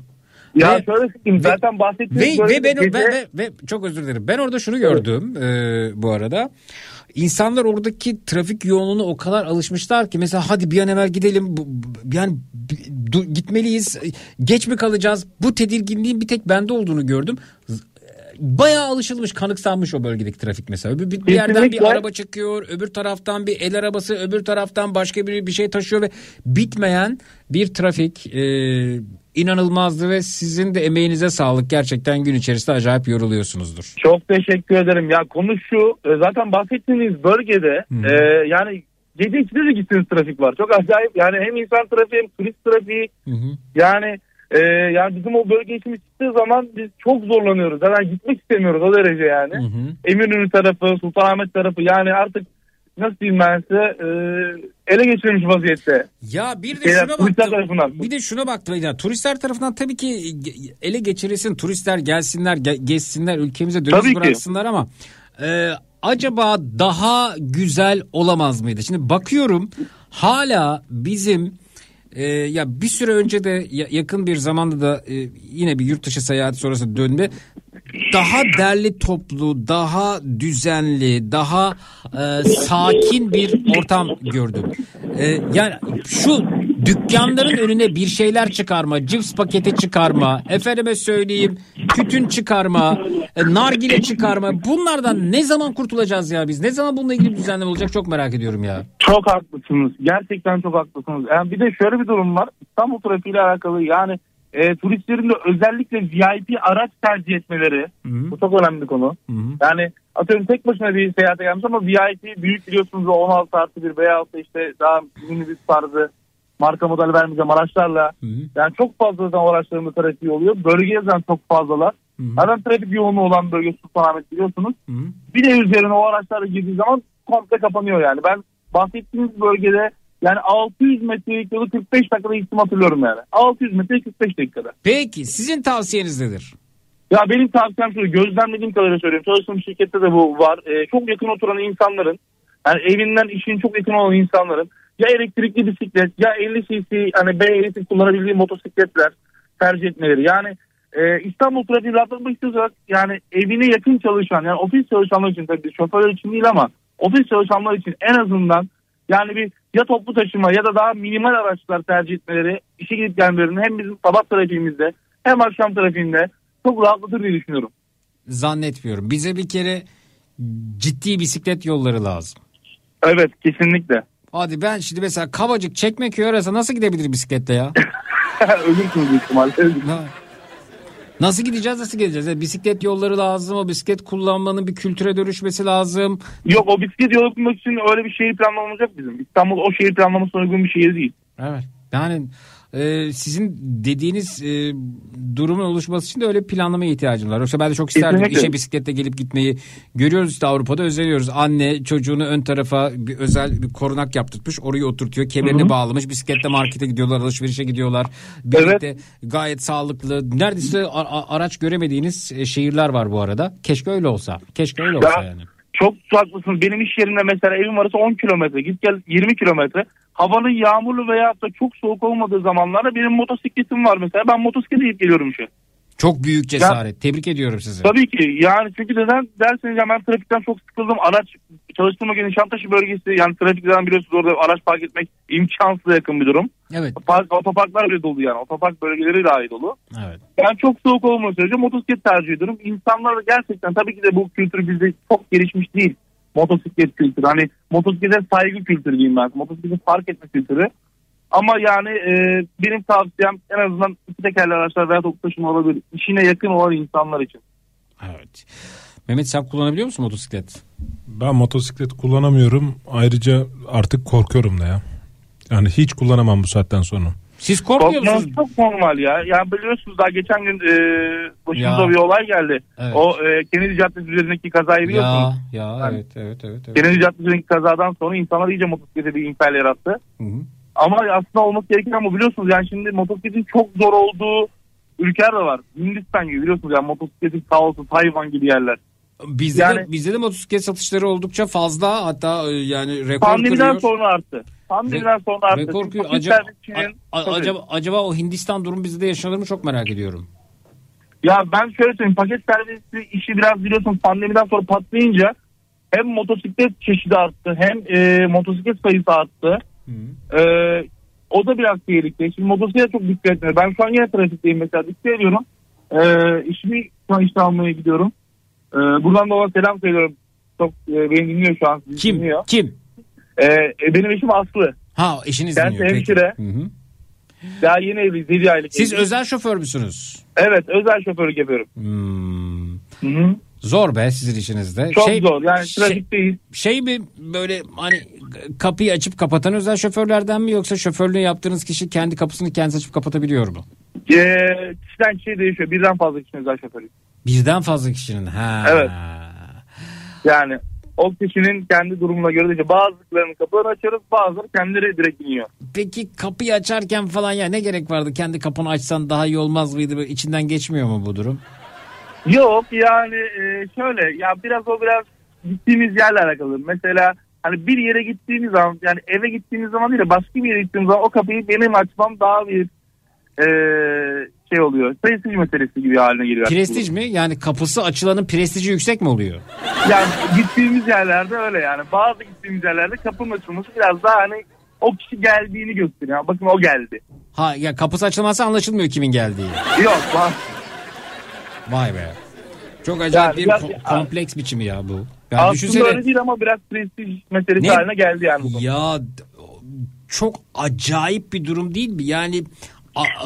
Ya Ve- şöyle söyleyeyim zaten bahsettiğiniz Ve, ve, ben, gece- ve, ve, ve çok özür dilerim. Ben orada şunu gördüm e, bu arada. İnsanlar oradaki trafik yoğunluğuna o kadar alışmışlar ki mesela hadi bir an evvel gidelim yani gitmeliyiz geç mi kalacağız? Bu tedirginliğin bir tek bende olduğunu gördüm. Bayağı alışılmış kanıksanmış o bölgedeki trafik mesela. Bir, bir yerden bir araba çıkıyor öbür taraftan bir el arabası öbür taraftan başka bir bir şey taşıyor ve bitmeyen bir trafik e, inanılmazdı ve sizin de emeğinize sağlık gerçekten gün içerisinde acayip yoruluyorsunuzdur. Çok teşekkür ederim. Ya konu şu e, zaten bahsettiğiniz bölgede e, yani gece içinde de gittiğiniz trafik var. Çok acayip yani hem insan trafiği hem turist trafiği yani e, yani bizim o bölge içimiz çıktığı zaman biz çok zorlanıyoruz. Zaten gitmek istemiyoruz o derece yani. Eminönü tarafı, Sultanahmet tarafı yani artık nasıl diyeyim ben size e, ele geçirilmiş vaziyette. Ya bir de Şeyler, şuna turistler baktım. tarafından. Bir de şuna baktım. Ya, turistler tarafından tabii ki ele geçirilsin. Turistler gelsinler, ge- gezsinler, ülkemize döviz Tabii ki. bıraksınlar ama e, acaba daha güzel olamaz mıydı? Şimdi bakıyorum hala bizim e, ya bir süre önce de ya- yakın bir zamanda da e, yine bir yurt dışı seyahati sonrası döndü. Daha derli toplu, daha düzenli, daha e, sakin bir ortam gördüm. E, yani şu dükkanların önüne bir şeyler çıkarma, cips paketi çıkarma, efendime söyleyeyim tütün çıkarma, e, nargile çıkarma bunlardan ne zaman kurtulacağız ya biz? Ne zaman bununla ilgili bir düzenleme olacak çok merak ediyorum ya. Çok haklısınız. Gerçekten çok haklısınız. Yani bir de şöyle bir durum var. İstanbul trafiğiyle alakalı yani e, turistlerin de özellikle VIP araç tercih etmeleri. Bu çok önemli bir konu. Yani atıyorum tek başına bir seyahate gelmiş ama VIP büyük biliyorsunuz o 16 artı bir V6 işte daha minibüs tarzı marka model vermeyeceğim araçlarla. Yani çok fazla zaten da trafiği oluyor. Bölgeye zaten çok fazlalar. Zaten trafik yoğunluğu olan bölge Sultanahmet biliyorsunuz. Bir de üzerine o araçlarla girdiği zaman komple kapanıyor yani. Ben bahsettiğiniz bölgede yani 600 metrelik yolu 45 dakikada gittim hatırlıyorum yani. 600 metre 45 dakikada. Peki sizin tavsiyeniz nedir? Ya benim tavsiyem şu gözlemlediğim kadarıyla söylüyorum. Çalıştığım şirkette de bu var. Ee, çok yakın oturan insanların yani evinden işin çok yakın olan insanların ya elektrikli bisiklet ya 50 cc hani B ehliyeti kullanabildiği motosikletler tercih etmeleri. Yani e, İstanbul trafiği rahatlatmak istiyorsak yani evine yakın çalışan yani ofis çalışanlar için tabii şoförler için değil ama ofis çalışanlar için en azından yani bir ya toplu taşıma ya da daha minimal araçlar tercih etmeleri işe gidip gelmelerinin hem bizim sabah trafiğimizde hem akşam trafiğinde çok rahatlatır diye düşünüyorum. Zannetmiyorum. Bize bir kere ciddi bisiklet yolları lazım. Evet kesinlikle. Hadi ben şimdi mesela Kavacık Çekmeköy arası nasıl gidebilir bisikletle ya? Ölürsünüz büyük ihtimalle. Nasıl gideceğiz nasıl geleceğiz? Yani bisiklet yolları lazım o bisiklet kullanmanın bir kültüre dönüşmesi lazım. Yok o bisiklet yolu kurmak için öyle bir şehir planlamamız yok bizim. İstanbul o şehir planlamasına uygun bir şehir değil. Evet. Yani e, sizin dediğiniz e, durumun oluşması için de öyle planlamaya ihtiyacım var. Yoksa ben de çok isterdim Kesinlikle. işe bisikletle gelip gitmeyi. Görüyoruz işte Avrupa'da özeniyoruz. Anne çocuğunu ön tarafa bir özel bir korunak yaptırmış. Orayı oturtuyor. Kemerini Hı hı. bağlamış. Bisikletle markete gidiyorlar. Alışverişe gidiyorlar. Birlikte gayet sağlıklı. Neredeyse araç göremediğiniz e, şehirler var bu arada. Keşke öyle olsa. Keşke öyle olsa Ya, yani. Çok haklısınız. Benim iş yerimde mesela evim arası 10 kilometre. Git gel 20 kilometre. Havanın yağmurlu veya da çok soğuk olmadığı zamanlarda benim motosikletim var mesela. Ben motosiklete gidip geliyorum işe. Çok büyük cesaret. Tebrik ediyorum sizi. Tabii ki yani çünkü neden derseniz ya ben trafikten çok sıkıldım. Araç çalıştığım bölge Nişantaşı bölgesi yani trafikten biliyorsunuz orada araç park etmek imkansız yakın bir durum. Evet. Park, otoparklar bile dolu yani. Otopark bölgeleri dahi dolu. Evet. Ben çok soğuk olmadığı sürece motosiklet tercih ediyorum. İnsanlar da gerçekten tabii ki de bu kültür bizde çok gelişmiş değil. Motosiklet kültürü. Hani motosiklete saygı kültürü diyeyim ben. Motosiklete fark etme kültürü. Ama yani e, benim tavsiyem en azından iki tekerli araçlar veya toplu taşıma olabilir. İşine yakın olan insanlar için. Evet. Mehmet sen kullanabiliyor musun motosiklet? Ben motosiklet kullanamıyorum. Ayrıca artık korkuyorum da ya. Yani hiç kullanamam bu saatten sonra. Siz Korkmanız çok normal ya. Yani biliyorsunuz daha geçen gün e, başımıza Ya. bir olay geldi. Evet. O e, Kennedy Caddesi üzerindeki kazayı biliyorsunuz. Ya ya Yani evet evet evet. evet. Kennedy Caddesi üzerindeki kazadan sonra insanlar iyice motosiklete bir infial yarattı. Hı hı. Ama aslında olması gereken ama biliyorsunuz yani şimdi motosikletin çok zor olduğu ülkeler de var. Hindistan gibi biliyorsunuz yani motosikletin sağ olsun Tayvan gibi yerler. Bizde, Yani- de, bizde de motosiklet satışları oldukça fazla hatta e, yani rekor Pandemiden kırıyor. sonra arttı. Pandemiden sonra arttı. Rekor kırıyor. Acaba, a- a- acaba, acaba o Hindistan durum bizde de yaşanır mı çok merak ediyorum. Ya ben şöyle söyleyeyim paket servisi işi biraz biliyorsunuz pandemiden sonra patlayınca hem motosiklet çeşidi arttı hem e, motosiklet sayısı arttı. E, o da biraz tehlikeli. Şimdi motosiklete çok dikkat etmiyor. Ben şu an yine trafikteyim mesela dikkat ediyorum. E, işimi şu an işte almaya gidiyorum. E, buradan da ona selam söylüyorum. Çok e, beni dinliyor şu an. sizi Kim? Dinliyor. Kim? E, e, benim eşim Aslı. Ha eşiniz Kendisi dinliyor. peki. hemşire. Hı hı. Daha yeni evliyiz. 7 aylık. Siz evliyiz. özel şoför müsünüz? Evet özel şoförlük yapıyorum. Hmm. Zor be sizin işinizde. Çok zor. Yani trafikteyiz. Şey mi böyle hani kapıyı açıp kapatan özel şoförlerden mi yoksa şoförlüğü yaptığınız kişi kendi kapısını kendisi açıp kapatabiliyor mu? Ee, kişiden kişiye değişiyor. Birden fazla kişinin özel şoförü. Birden fazla kişinin. Ha. Evet. Yani o kişinin kendi durumuna göre değişiyor. Bazılarının kapılarını açarız bazıları kendileri direkt iniyor. Peki kapıyı açarken falan ya ne gerek vardı? Kendi kapını açsan daha iyi olmaz mıydı? Böyle İçinden geçmiyor mu bu durum? Yok yani e, şöyle ya biraz o biraz gittiğimiz yerle alakalı. Mesela hani bir yere gittiğimiz zaman yani eve gittiğimiz zaman değil de başka bir yere gittiğimiz zaman o kapıyı benim açmam daha bir e, şey oluyor. Prestij meselesi gibi haline geliyor. Prestij mi? Yani kapısı açılanın prestiji yüksek mi oluyor? Yani gittiğimiz yerlerde öyle yani. Bazı gittiğimiz yerlerde kapının açılması biraz daha hani o kişi geldiğini gösteriyor. Bakın o geldi. Ha ya kapısı açılmazsa anlaşılmıyor kimin geldiği. Yok bak. Vay be. Çok acayip Yani bir biraz- ko- kompleks biçimi ya bu. Yani Aslında düşünsene. öyle değil ama biraz prestij meselesi Ne? haline geldi yani. bu. Ya çok acayip bir durum değil mi? Yani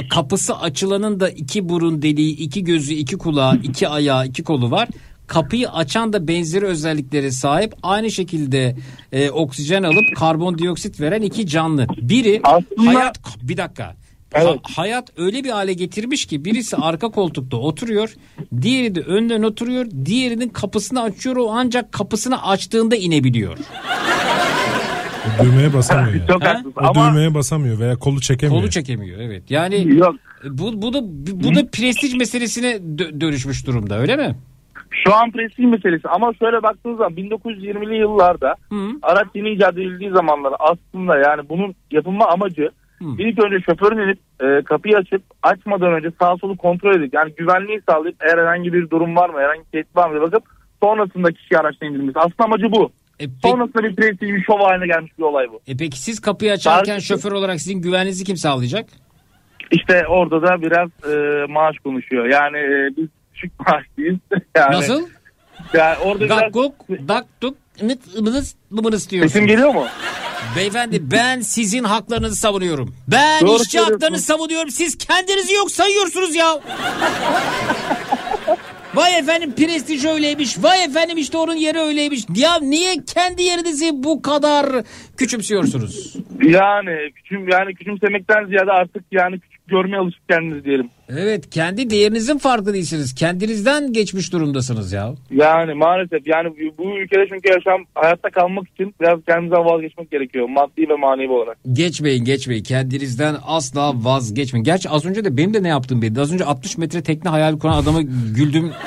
kapısı açılanın da iki burun deliği, iki gözü, iki kulağı, iki ayağı, iki kolu var. Kapıyı açan da benzeri özelliklere sahip. Aynı şekilde e, oksijen alıp karbondioksit veren iki canlı. Biri hayat bir dakika. Ha- hayat öyle bir hale getirmiş ki birisi arka koltukta oturuyor, diğeri de önden oturuyor, diğerinin kapısını açıyor o ancak kapısını açtığında inebiliyor. O düğmeye basamıyor yani. Çok haklısın O ama düğmeye basamıyor veya kolu çekemiyor. Kolu çekemiyor evet. Yani Yok. bu bu da bu da prestij meselesine dö- dönüşmüş durumda öyle mi? şu an prestij meselesi ama şöyle baktığınız zaman 1920'li yıllarda araç yeni icat edildiği zamanlar aslında yani bunun yapılma amacı ilk önce şoförün inip e, kapıyı açıp açmadan önce sağ solu kontrol edip yani güvenliği sağlayıp eğer herhangi bir durum var mı herhangi bir tehdit var mı diye bakıp sonrasında kişiyi araçtan indirmesi. Aslında amacı bu. Sonrasında bir prestij bir şov haline gelmiş bir olay bu. E peki siz kapıyı açarken Tarih- şoför olarak sizin güvenliğinizi kim sağlayacak? İşte orada da biraz e, maaş konuşuyor. Yani e, biz küçük maaşlıyız. Yani, Nasıl? Yani orada biraz... Gakkuk, daktuk, nıt, ımınız, mımınız diyorsunuz. Sesim geliyor mu? Beyefendi ben sizin haklarınızı savunuyorum. Ben Doğru işçi haklarını savunuyorum. Siz kendinizi yok sayıyorsunuz ya. Vay efendim prestij öyleymiş. Vay efendim işte onun yeri öyleymiş. Ya niye kendi yerinizi bu kadar küçümsüyorsunuz? Yani küçüm yani küçümsemekten ziyade artık yani küçük görmeye alışıp kendiniz diyelim. Evet kendi değerinizin farklı değilsiniz. Kendinizden geçmiş durumdasınız ya. Yani maalesef yani bu ülkede çünkü yaşam hayatta kalmak için biraz kendimizden vazgeçmek gerekiyor maddi ve manevi olarak. Geçmeyin geçmeyin kendinizden asla vazgeçmeyin. Gerçi az önce de benim de ne yaptığım belli. Az önce 60 metre tekne hayal kuran adama güldüm.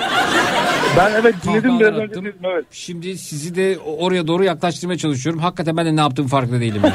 Ben evet dinledim biraz önce dinledim evet. Şimdi sizi de oraya doğru yaklaştırmaya çalışıyorum. Hakikaten ben de ne yaptığım farkında değilim. yani.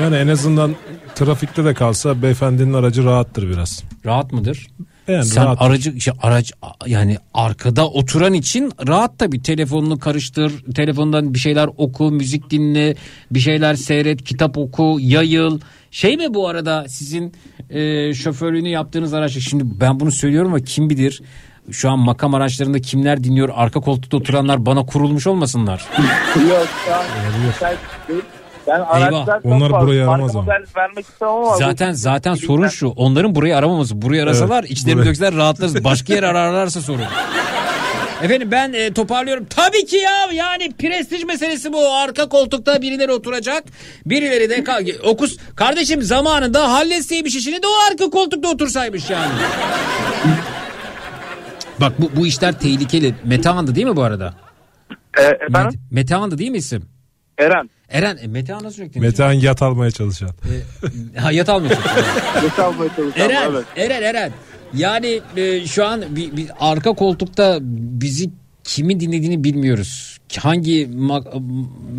Yani en azından trafikte de kalsa beyefendinin aracı rahattır biraz. Rahat mıdır? Yani Sen rahat. aracı işte araç yani arkada oturan için rahat tabii telefonunu karıştır telefondan bir şeyler oku müzik dinle bir şeyler seyret kitap oku yayıl şey mi bu arada sizin e, şoförlüğünü yaptığınız araç şimdi ben bunu söylüyorum ama kim bilir şu an makam araçlarında kimler dinliyor arka koltukta oturanlar bana kurulmuş olmasınlar. Yok müsait değil. Ben araçlar çok Onlar fazla. burayı aramaz ama. model vermek istemem ama. Zaten zaten sorun şu onların burayı aramaması burayı arasalar Evet, içlerini burayı. dökseler rahatlarız başka yer ararlarsa sorun. Efendim ben e, toparlıyorum. Tabii ki ya yani prestij meselesi bu. Arka koltukta birileri oturacak. Birileri de ka- okus. Kardeşim zamanında halletseymiş işini de o arka koltukta otursaymış yani. Bak bu, bu işler tehlikeli. Metehan'dı değil mi bu arada? E, efendim? Metehan'dı değil mi isim? Eren. Eren e, Metehan'a sürekli. Metehan yat almaya çalışan. Ha yat almıyorsun. Yat almaya çalışan. Eren, Evet. Eren, Eren. Yani e, şu an bir, bir arka koltukta bizi kimin dinlediğini bilmiyoruz. Hangi mak-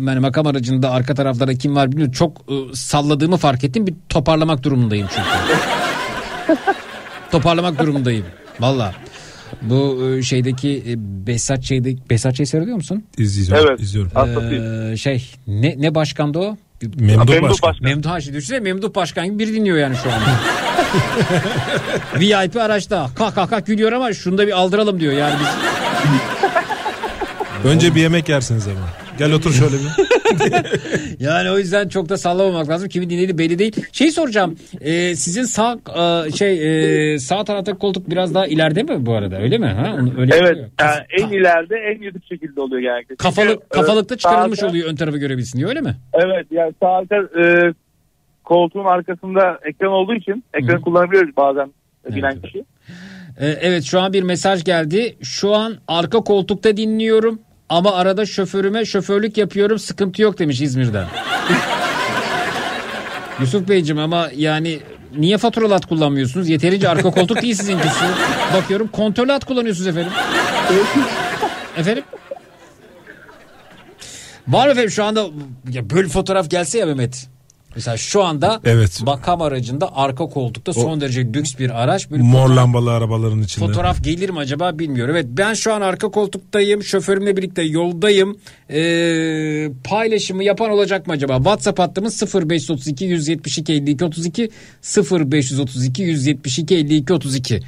yani makam aracında arka taraflarda kim var bilmiyorum. Çok e, salladığımı fark ettim. Bir toparlamak durumundayım çünkü. toparlamak durumundayım. Valla. Bu e, şeydeki e, Behzat şeyde Behzat Ç'yi seyrediyor musun? İzliyorum. Evet. izliyorum. Ee, şey ne ne başkandı o? Memduh Memduh Başkan. Başkan. Memduh Haşi düşünsene Memduh Başkan gibi biri dinliyor yani şu anda. VIP araçta kah kah kah gülüyor ama şunu da bir aldıralım diyor yani biz. Önce bir yemek yersiniz ama. Gel otur şöyle bir. Yani o yüzden çok da sallamamak lazım. Kimin dinlediği belli değil. Şey soracağım. e, sizin sağ e, şey e, sağ taraftaki koltuk biraz daha ileride mi bu arada? Öyle mi? Ha? Onu- Öyle Evet. Yani en ileride en yedip şekilde oluyor genellikle. Kafalık Çünkü, kafalıkta e, çıkarılmış sağ- oluyor ön tarafı görebilsin diye öyle mi? Evet yani sağ arka e, koltuğun arkasında ekran olduğu için ekranı kullanabiliyoruz bazen bilen kişi. E, evet şu an bir mesaj geldi. Şu an arka koltukta dinliyorum ama arada şoförüme şoförlük yapıyorum sıkıntı yok demiş İzmir'den. Yusuf Beyciğim ama yani niye faturalı at kullanmıyorsunuz? Yeterince arka koltuk değil sizinkisi. Bakıyorum kontrollü at kullanıyorsunuz efendim. efendim? Var mı efendim şu anda ya böyle fotoğraf gelse ya Mehmet. Mesela şu anda Evet. makam aracında arka koltukta son derece lüks bir araç. Böyle Mor fotoğraf- lambalı arabaların içinde. Fotoğraf gelir mi acaba bilmiyorum. Evet ben şu an arka koltuktayım. Şoförümle birlikte yoldayım. Ee, paylaşımı yapan olacak mı acaba? WhatsApp hattımız 0532 172 52 32 0532 172 52 32.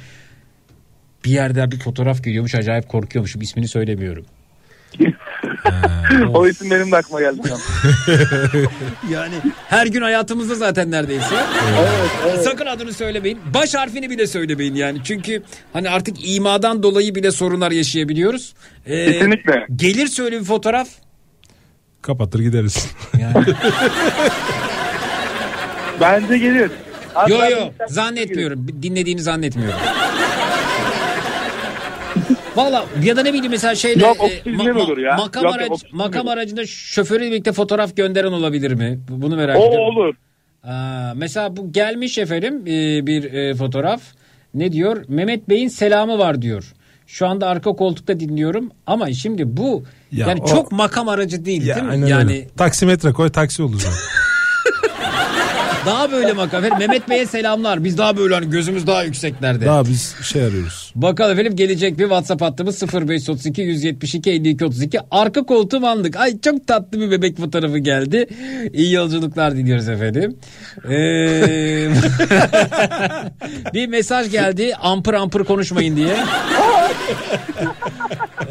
Bir yerde bir fotoğraf geliyormuş acayip korkuyormuşum. ismini söylemiyorum. o isim benim de aklıma geldi. şu an. Yani her gün hayatımızda zaten neredeyse. Sakın adını söylemeyin. Baş harfini bile söylemeyin yani. Çünkü hani artık imadan dolayı bile sorunlar yaşayabiliyoruz. Ee, Kesinlikle. Gelir söyle bir fotoğraf. Kapatır gideriz. Bence gelir. Hatta Yo yo bir- zannetmiyorum. Dinlediğini zannetmiyorum. Valla ya da ne bileyim mesela şeyle Yok, o e, filmler olur ya. makam, Yok, arac- o filmler makam olur. aracında şoförüyle birlikte fotoğraf gönderen olabilir mi? Bunu merak O ediyorum. olur. Aa, mesela bu gelmiş efendim e, bir e, fotoğraf. Ne diyor? Mehmet Bey'in selamı var diyor. Şu anda arka koltukta dinliyorum ama şimdi bu Ya yani o- çok makam aracı değil Ya, değil mi? Yani öyle. Taksimetre koy taksi olur zaten. Daha böyle makam. Efendim, Mehmet Bey'e selamlar. Biz daha böyle hani gözümüz daha yükseklerde. Daha biz şey arıyoruz. Bakalım efendim gelecek bir WhatsApp hattımız 0532 172 52 32. Arka koltuğum andık. Ay çok tatlı bir bebek fotoğrafı geldi. İyi yolculuklar diliyoruz efendim. Ee, bir mesaj geldi. Ampır ampır konuşmayın diye.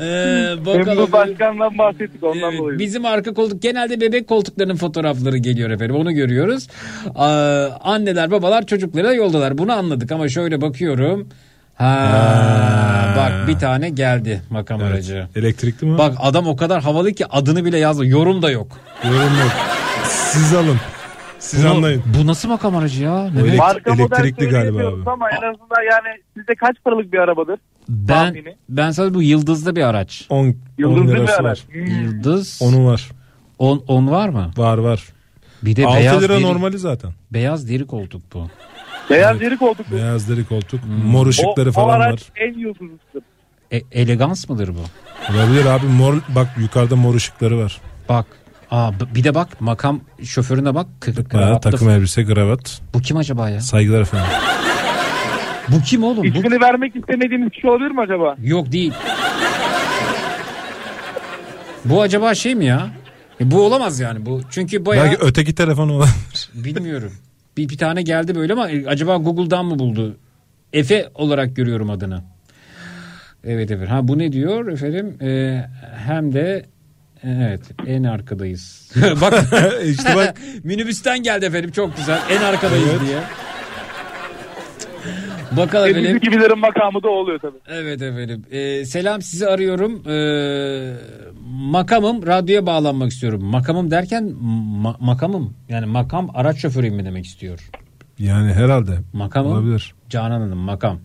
Ee, bakalım. Memduh Başkan'dan bahsettik ondan Evet, dolayı. bizim arka koltuk genelde bebek koltuklarının fotoğrafları geliyor efendim onu görüyoruz. Aa, anneler babalar çocuklara yoldalar bunu anladık ama şöyle bakıyorum. Ha, bak bir tane geldi makam aracı. Elektrikli mi? Bak adam o kadar havalı ki adını bile yazdı. Yorum da yok. Yorum yok. Siz alın. Siz Bunu- anlayın. Bu nasıl makam aracı ya? O Mehmet? elek- Marka elektrikli galiba abi. Ama en azından yani sizde kaç paralık bir arabadır? Ben tahmini. ben sana bu yıldızlı bir araç. 10 Yıldızlı bir lirası araç. var. Hmm. Yıldız. Onun var. 10 10 var mı? Var var. Bir de 6 beyaz lira deri, normali zaten. beyaz deri koltuk bu. Beyaz deri koltuk. Beyaz deri koltuk. Mor O, ışıkları o falan araç var. en yıldızlısı. E- elegans mıdır bu? Olabilir abi mor bak yukarıda mor ışıkları var. Bak. Aa, bir de bak makam şoförüne bak. K- Ha, kravatlı- takım elbise kravat. Bu kim acaba ya? Saygılar efendim. Bu kim oğlum? Bu... İsmini vermek istemediğiniz kişi olabilir mi acaba? Yok değil. bu acaba şey mi ya? E, bu olamaz yani bu. Çünkü bayağı Belki öteki telefon olabilir. bilmiyorum. Bir, bir tane geldi böyle ama e, acaba Google'dan mı buldu? Efe olarak görüyorum adını. Evet evet. Ha bu ne diyor efendim? E, hem de evet en arkadayız. bak İşte bak. minibüsten geldi efendim çok güzel. En arkadayız Evet. diye. Bakalım efendim. gibilerin makamı da oluyor tabii. Evet efendim. Ee, selam sizi arıyorum. Ee, makamım radyoya bağlanmak istiyorum. Makamım derken ma- makamım yani makam araç şoförüyüm mi demek istiyor. Yani herhalde. Makamım. Olabilir. Canan Hanım makam.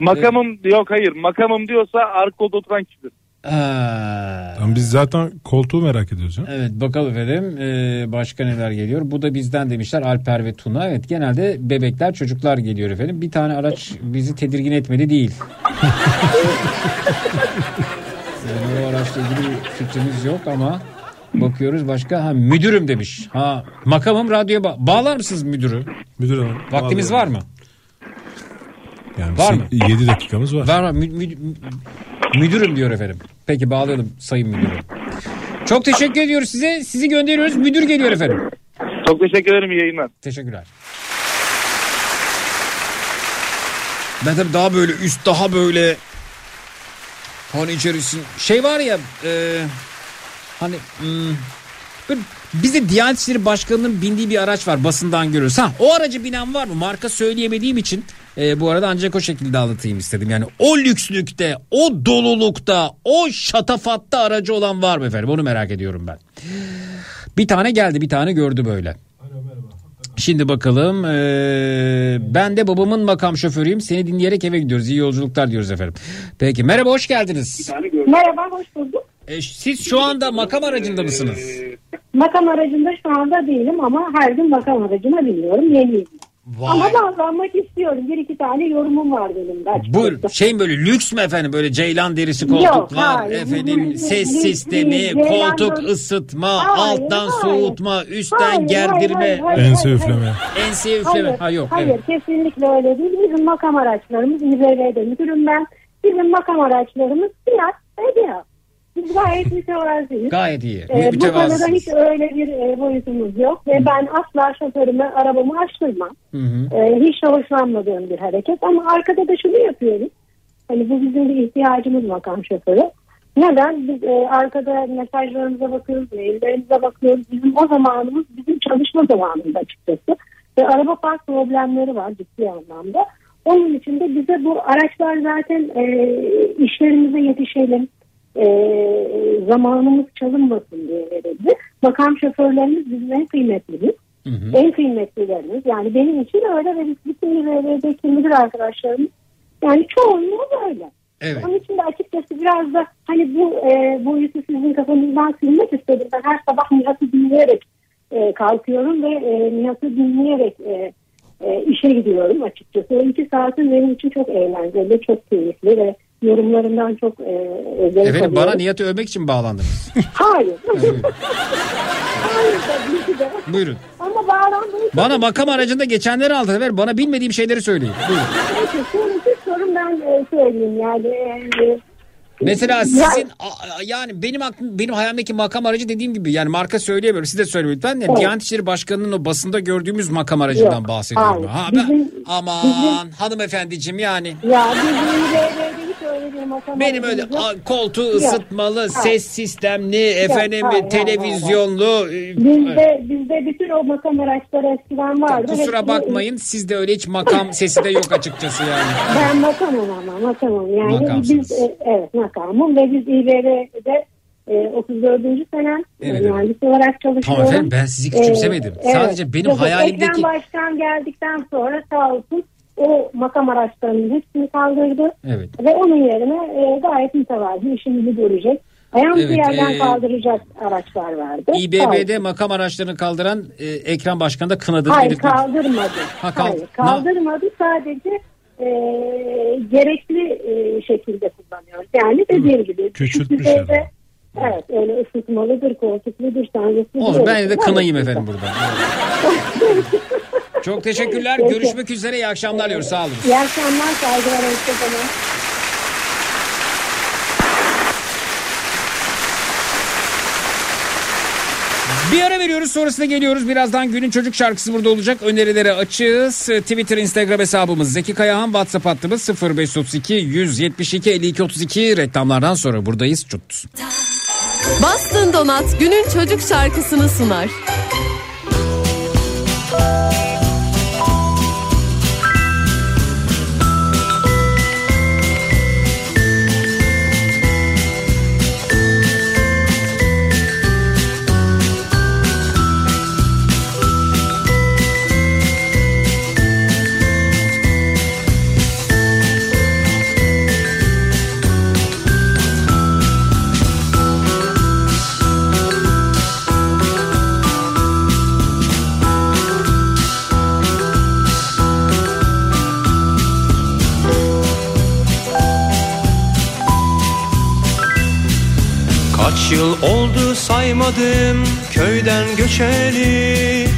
Makamım yok hayır makamım diyorsa arka koltuğda oturan kişidir. Ha. Ama biz zaten koltuğu merak ediyoruz ya. Evet bakalım efendim Ee, başka neler geliyor. Bu da bizden demişler Alper ve Tuna. Evet genelde bebekler çocuklar geliyor efendim. Bir tane araç bizi tedirgin etmedi değil. yani o araçla ilgili fikrimiz yok ama bakıyoruz başka. Ha müdürüm demiş. Ha makamım radyoya ba- bağlar mısınız müdürü? Müdür hanım. Vaktimiz var mı? Yani Var mı? 7 dakikamız var. Var var Mü- mü- mü- müdürüm diyor efendim. Peki bağlayalım sayın müdürü. Çok teşekkür ediyoruz size. Sizi gönderiyoruz. Müdür geliyor efendim. Çok teşekkür ederim iyi yayınlar. Teşekkürler. Ben tabii daha böyle üst daha böyle hani içerisin şey var ya e, hani hmm, böyle bize Diyanet İşleri Başkanı'nın bindiği bir araç var basından görüyoruz. Ha o aracı binen var mı? Marka söyleyemediğim için e, bu arada ancak o şekilde anlatayım istedim. Yani o lükslükte, o dolulukta, o şatafatta aracı olan var mı efendim? Onu merak ediyorum ben. Bir tane geldi bir tane gördü böyle. Şimdi bakalım. Ee, ben de babamın makam şoförüyüm. Seni dinleyerek eve gidiyoruz. İyi yolculuklar diyoruz efendim. Peki merhaba hoş geldiniz. Merhaba, hoş bulduk. Ee, siz şu anda makam aracında mısınız? Makam aracında şu anda değilim ama her gün makam aracına biniyorum. Yeniyim. Ama bağlanmak istiyorum. Bir iki tane yorumum var benim de. Bu şey böyle lüks mü efendim? Böyle ceylan derisi Yok, koltuklar, hayır. efendim ses sistemi, koltuk ısıtma, Hayır, alttan hayır. soğutma, üstten Hayır, gerdirme, hayır, hayır, hayır, Ense hayır. üfleme. enseye üfleme. Hayır, ha yok. hayır evet. kesinlikle öyle değil. Bizim makam araçlarımız İBB'de müdürüm ben. Bizim makam araçlarımız ve beyaz. Biz gayet mütevaziyiz. Gayet iyi. Ee, bu konuda hiç öyle bir e, boyutumuz yok ve ben asla şoförüme arabamı açtırmam. Hı hı. Ee, hiç de hoşlanmadığım bir hareket ama arkada da şunu yapıyoruz. Hani bu bizim bir ihtiyacımız makam şoförü. Neden? Biz e, arkada mesajlarımıza bakıyoruz, maillerimize bakıyoruz. Bizim o zamanımız bizim çalışma zamanında açıkçası. Ve araba park problemleri var ciddi anlamda. Onun için de bize bu araçlar zaten e, işlerimize yetişelim, e, zamanımız çalınmasın diye verildi. Makam şoförlerimiz bizim en kıymetlimiz. En kıymetlilerimiz. Yani benim için öyle ve bütün İBB'deki müdür arkadaşlarımız yani çoğunluğu böyle. Evet. Onun için de açıkçası biraz da hani bu e, boyutu sizin kafanızdan silmek istedim. Ben her sabah Nihat'ı dinleyerek e, kalkıyorum ve e, Nihat'ı dinleyerek e, e, işe gidiyorum açıkçası. O iki saatin benim için çok eğlenceli, çok keyifli ve yorumlarından çok e, zevk Efendim bana. Nihat'ı övmek için mi bağlandınız? Hayır. Hayır tabii ki de. Buyurun. Ama bağlandığım Bana makam aracında geçenleri aldı. Ver bana bilmediğim şeyleri söyleyin. Buyurun. Peki, sonraki sorun ben e, söyleyeyim yani. e, Mesela sizin a- yani benim aklım benim hayalimdeki makam aracı dediğim gibi yani marka söyleyemiyorum. Siz de söyleyin lütfen. de Evet. Diyanet İşleri Başkanı'nın o basında gördüğümüz makam aracından Yok, bahsediyorum. hayır. Ha, ben, Bizim- aman hanımefendiciğim yani. Ya bizim İBB'de hiç öyle bir makam Benim öyle a, koltuğu ısıtmalı, hayır. ses sistemli, efendim hayır, hayır, televizyonlu. e, Bizde, bizde bütün o makam araçları eskiden vardı. Kusura Hepsi- bakmayın sizde öyle hiç makam sesi de yok açıkçası yani. Ben makamım ama makamım. Yani Makamsınız. biz e, evet makamım ve biz İBB'de e, 34. senem Evet, mühendis olarak çalışıyorum. Tamam efendim, ben sizi küçümsemedim. Sadece benim Yok, hayalimdeki- Ekrem Başkan geldikten sonra sağ olsun o makam araçlarının hepsini kaldırdı. Evet. Ve onun yerine e, gayet mütevazi işimizi görecek. Ayağımızı Evet, yerden e, kaldıracak araçlar vardı. İBB'de makam araçlarını kaldıran e, Ekrem Başkan da kınadığını Hayır belirtmek. kaldırmadı. Ha, kal- Hayır kaldırmadı sadece e, gerekli e, şekilde kullanıyoruz. Yani dediğim gibi Küçültmüş düzeyde evet öyle ısıtmalıdır, koltukludur, sancısıdır. Olsun ben de kınayım Evet, efendim burada. Çok teşekkürler. Peki. Görüşmek üzere. İyi akşamlar diliyoruz. Sağ olun. İyi akşamlar, saygılar, hoşçakalın. Bir ara veriyoruz sonrasında geliyoruz. Birazdan günün çocuk şarkısı burada olacak. Önerileri açığız. Twitter, Instagram hesabımız Zeki Kayahan. WhatsApp hattımız 0532 172 52 32. Reklamlardan sonra buradayız. Çut. Bastın Donat günün çocuk şarkısını sunar. Yıl oldu saymadım köyden göçeli.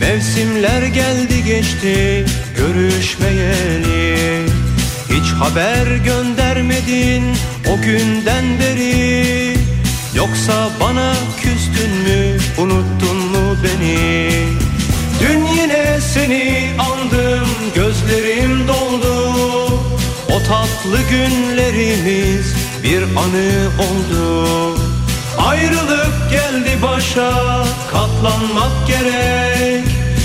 Mevsimler geldi geçti görüşmeyeli. Hiç haber göndermedin o günden beri. Yoksa bana küstün mü unuttun mu beni? Dün yine seni andım gözlerim doldu. O tatlı günlerimiz bir anı oldu Ayrılık geldi başa katlanmak gerek.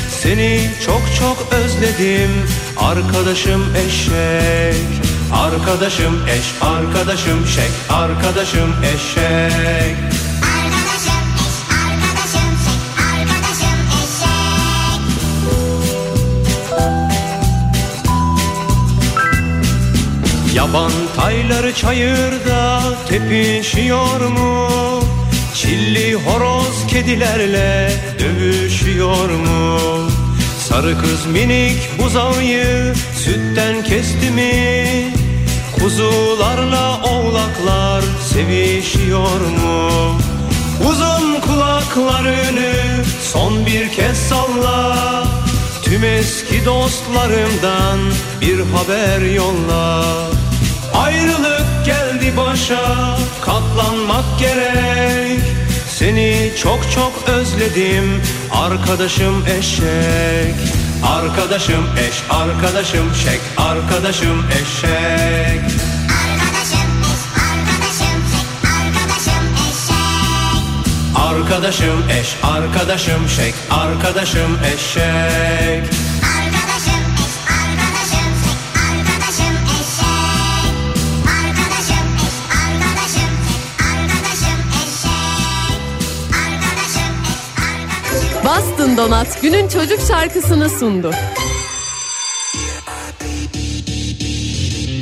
Seni çok çok özledim arkadaşım eşek. Arkadaşım eş arkadaşım şek arkadaşım eşek. Yaban tayları çayırda tepişiyor mu? Çilli horoz kedilerle dövüşüyor mu? Sarı kız minik buzağıyı sütten kesti mi? Kuzularla oğlaklar sevişiyor mu? Uzun kulaklarını son bir kez salla Tüm eski dostlarımdan bir haber yolla Ayrılık geldi başa katlanmak gerek Seni çok çok özledim. Arkadaşım eşek. Arkadaşım eş arkadaşım şek arkadaşım eşek. Arkadaşım eş arkadaşım şek arkadaşım eşek Donat günün çocuk şarkısını sundu.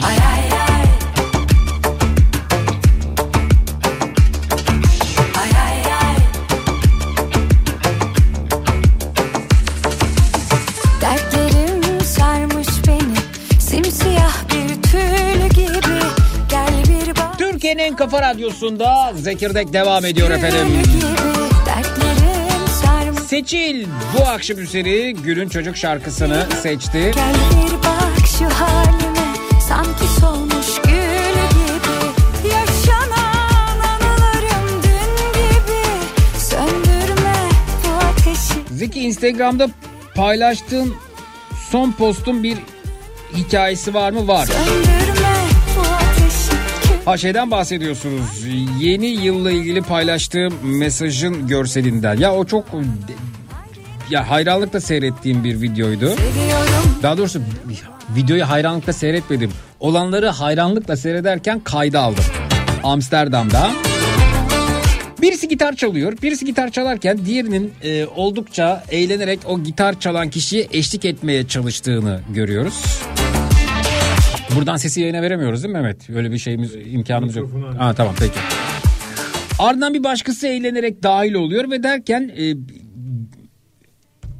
Ay ay ay. Ay ay ay. Dertlerim sarmış beni simsiyah bir tül gibi. Gel bir bak Türkiye'nin Kafa Radyosu'nda Zekirdek devam ediyor efendim. Seçil bu akşam üzeri günün çocuk şarkısını seçti. Gel bir bak şu halime sanki solmuş gül gibi. Yaşanan anılarım dün gibi. Söndürme bu ateşi. Zeki Instagram'da paylaştığın son postun bir hikayesi var mı? Var. Söndürme. Ha şeyden bahsediyorsunuz. Yeni yılla ilgili paylaştığım mesajın görselinden. Ya o çok ya hayranlıkla seyrettiğim bir videoydu. Daha doğrusu videoyu hayranlıkla seyretmedim. Olanları hayranlıkla seyrederken kayda aldım. Amsterdam'da. Birisi gitar çalıyor. Birisi gitar çalarken diğerinin e, oldukça eğlenerek o gitar çalan kişiye eşlik etmeye çalıştığını görüyoruz. Buradan sesi yayına veremiyoruz değil mi Mehmet? Öyle bir şeyimiz imkanımız yok. Ha tamam peki. Ardından bir başkası eğlenerek dahil oluyor ve derken e,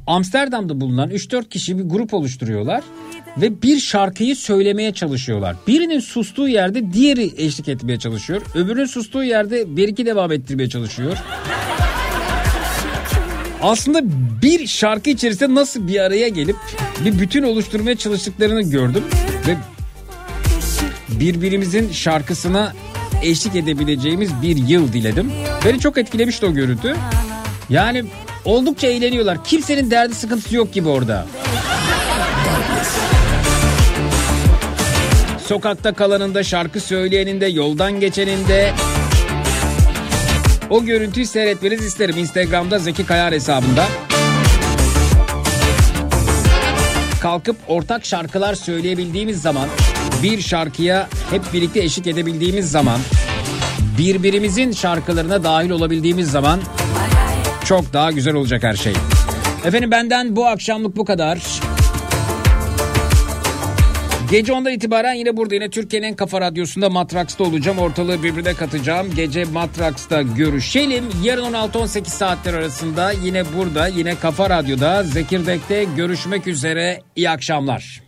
Amsterdam'da bulunan 3-4 kişi bir grup oluşturuyorlar ve bir şarkıyı söylemeye çalışıyorlar. Birinin sustuğu yerde diğeri eşlik etmeye çalışıyor. Öbürünün sustuğu yerde bir iki devam ettirmeye çalışıyor. Aslında bir şarkı içerisinde nasıl bir araya gelip bir bütün oluşturmaya çalıştıklarını gördüm ve birbirimizin şarkısına eşlik edebileceğimiz bir yıl diledim. Beni çok etkilemişti o görüntü. Yani oldukça eğleniyorlar. Kimsenin derdi sıkıntısı yok gibi orada. Sokakta kalanında, şarkı söyleyeninde, yoldan geçeninde o görüntüyü seyretmenizi isterim. Instagram'da Zeki Kayar hesabında. Kalkıp ortak şarkılar söyleyebildiğimiz zaman, bir şarkıya hep birlikte eşlik edebildiğimiz zaman, birbirimizin şarkılarına dahil olabildiğimiz zaman çok daha güzel olacak her şey. Efendim benden bu akşamlık bu kadar. Gece 10'dan itibaren yine burada yine Türkiye'nin en kafa radyosunda Matraks'ta olacağım. Ortalığı birbirine katacağım. Gece Matraks'ta görüşelim. Yarın 16-18 saatler arasında yine burada yine Kafa Radyo'da Zekirdek'te görüşmek üzere. İyi akşamlar.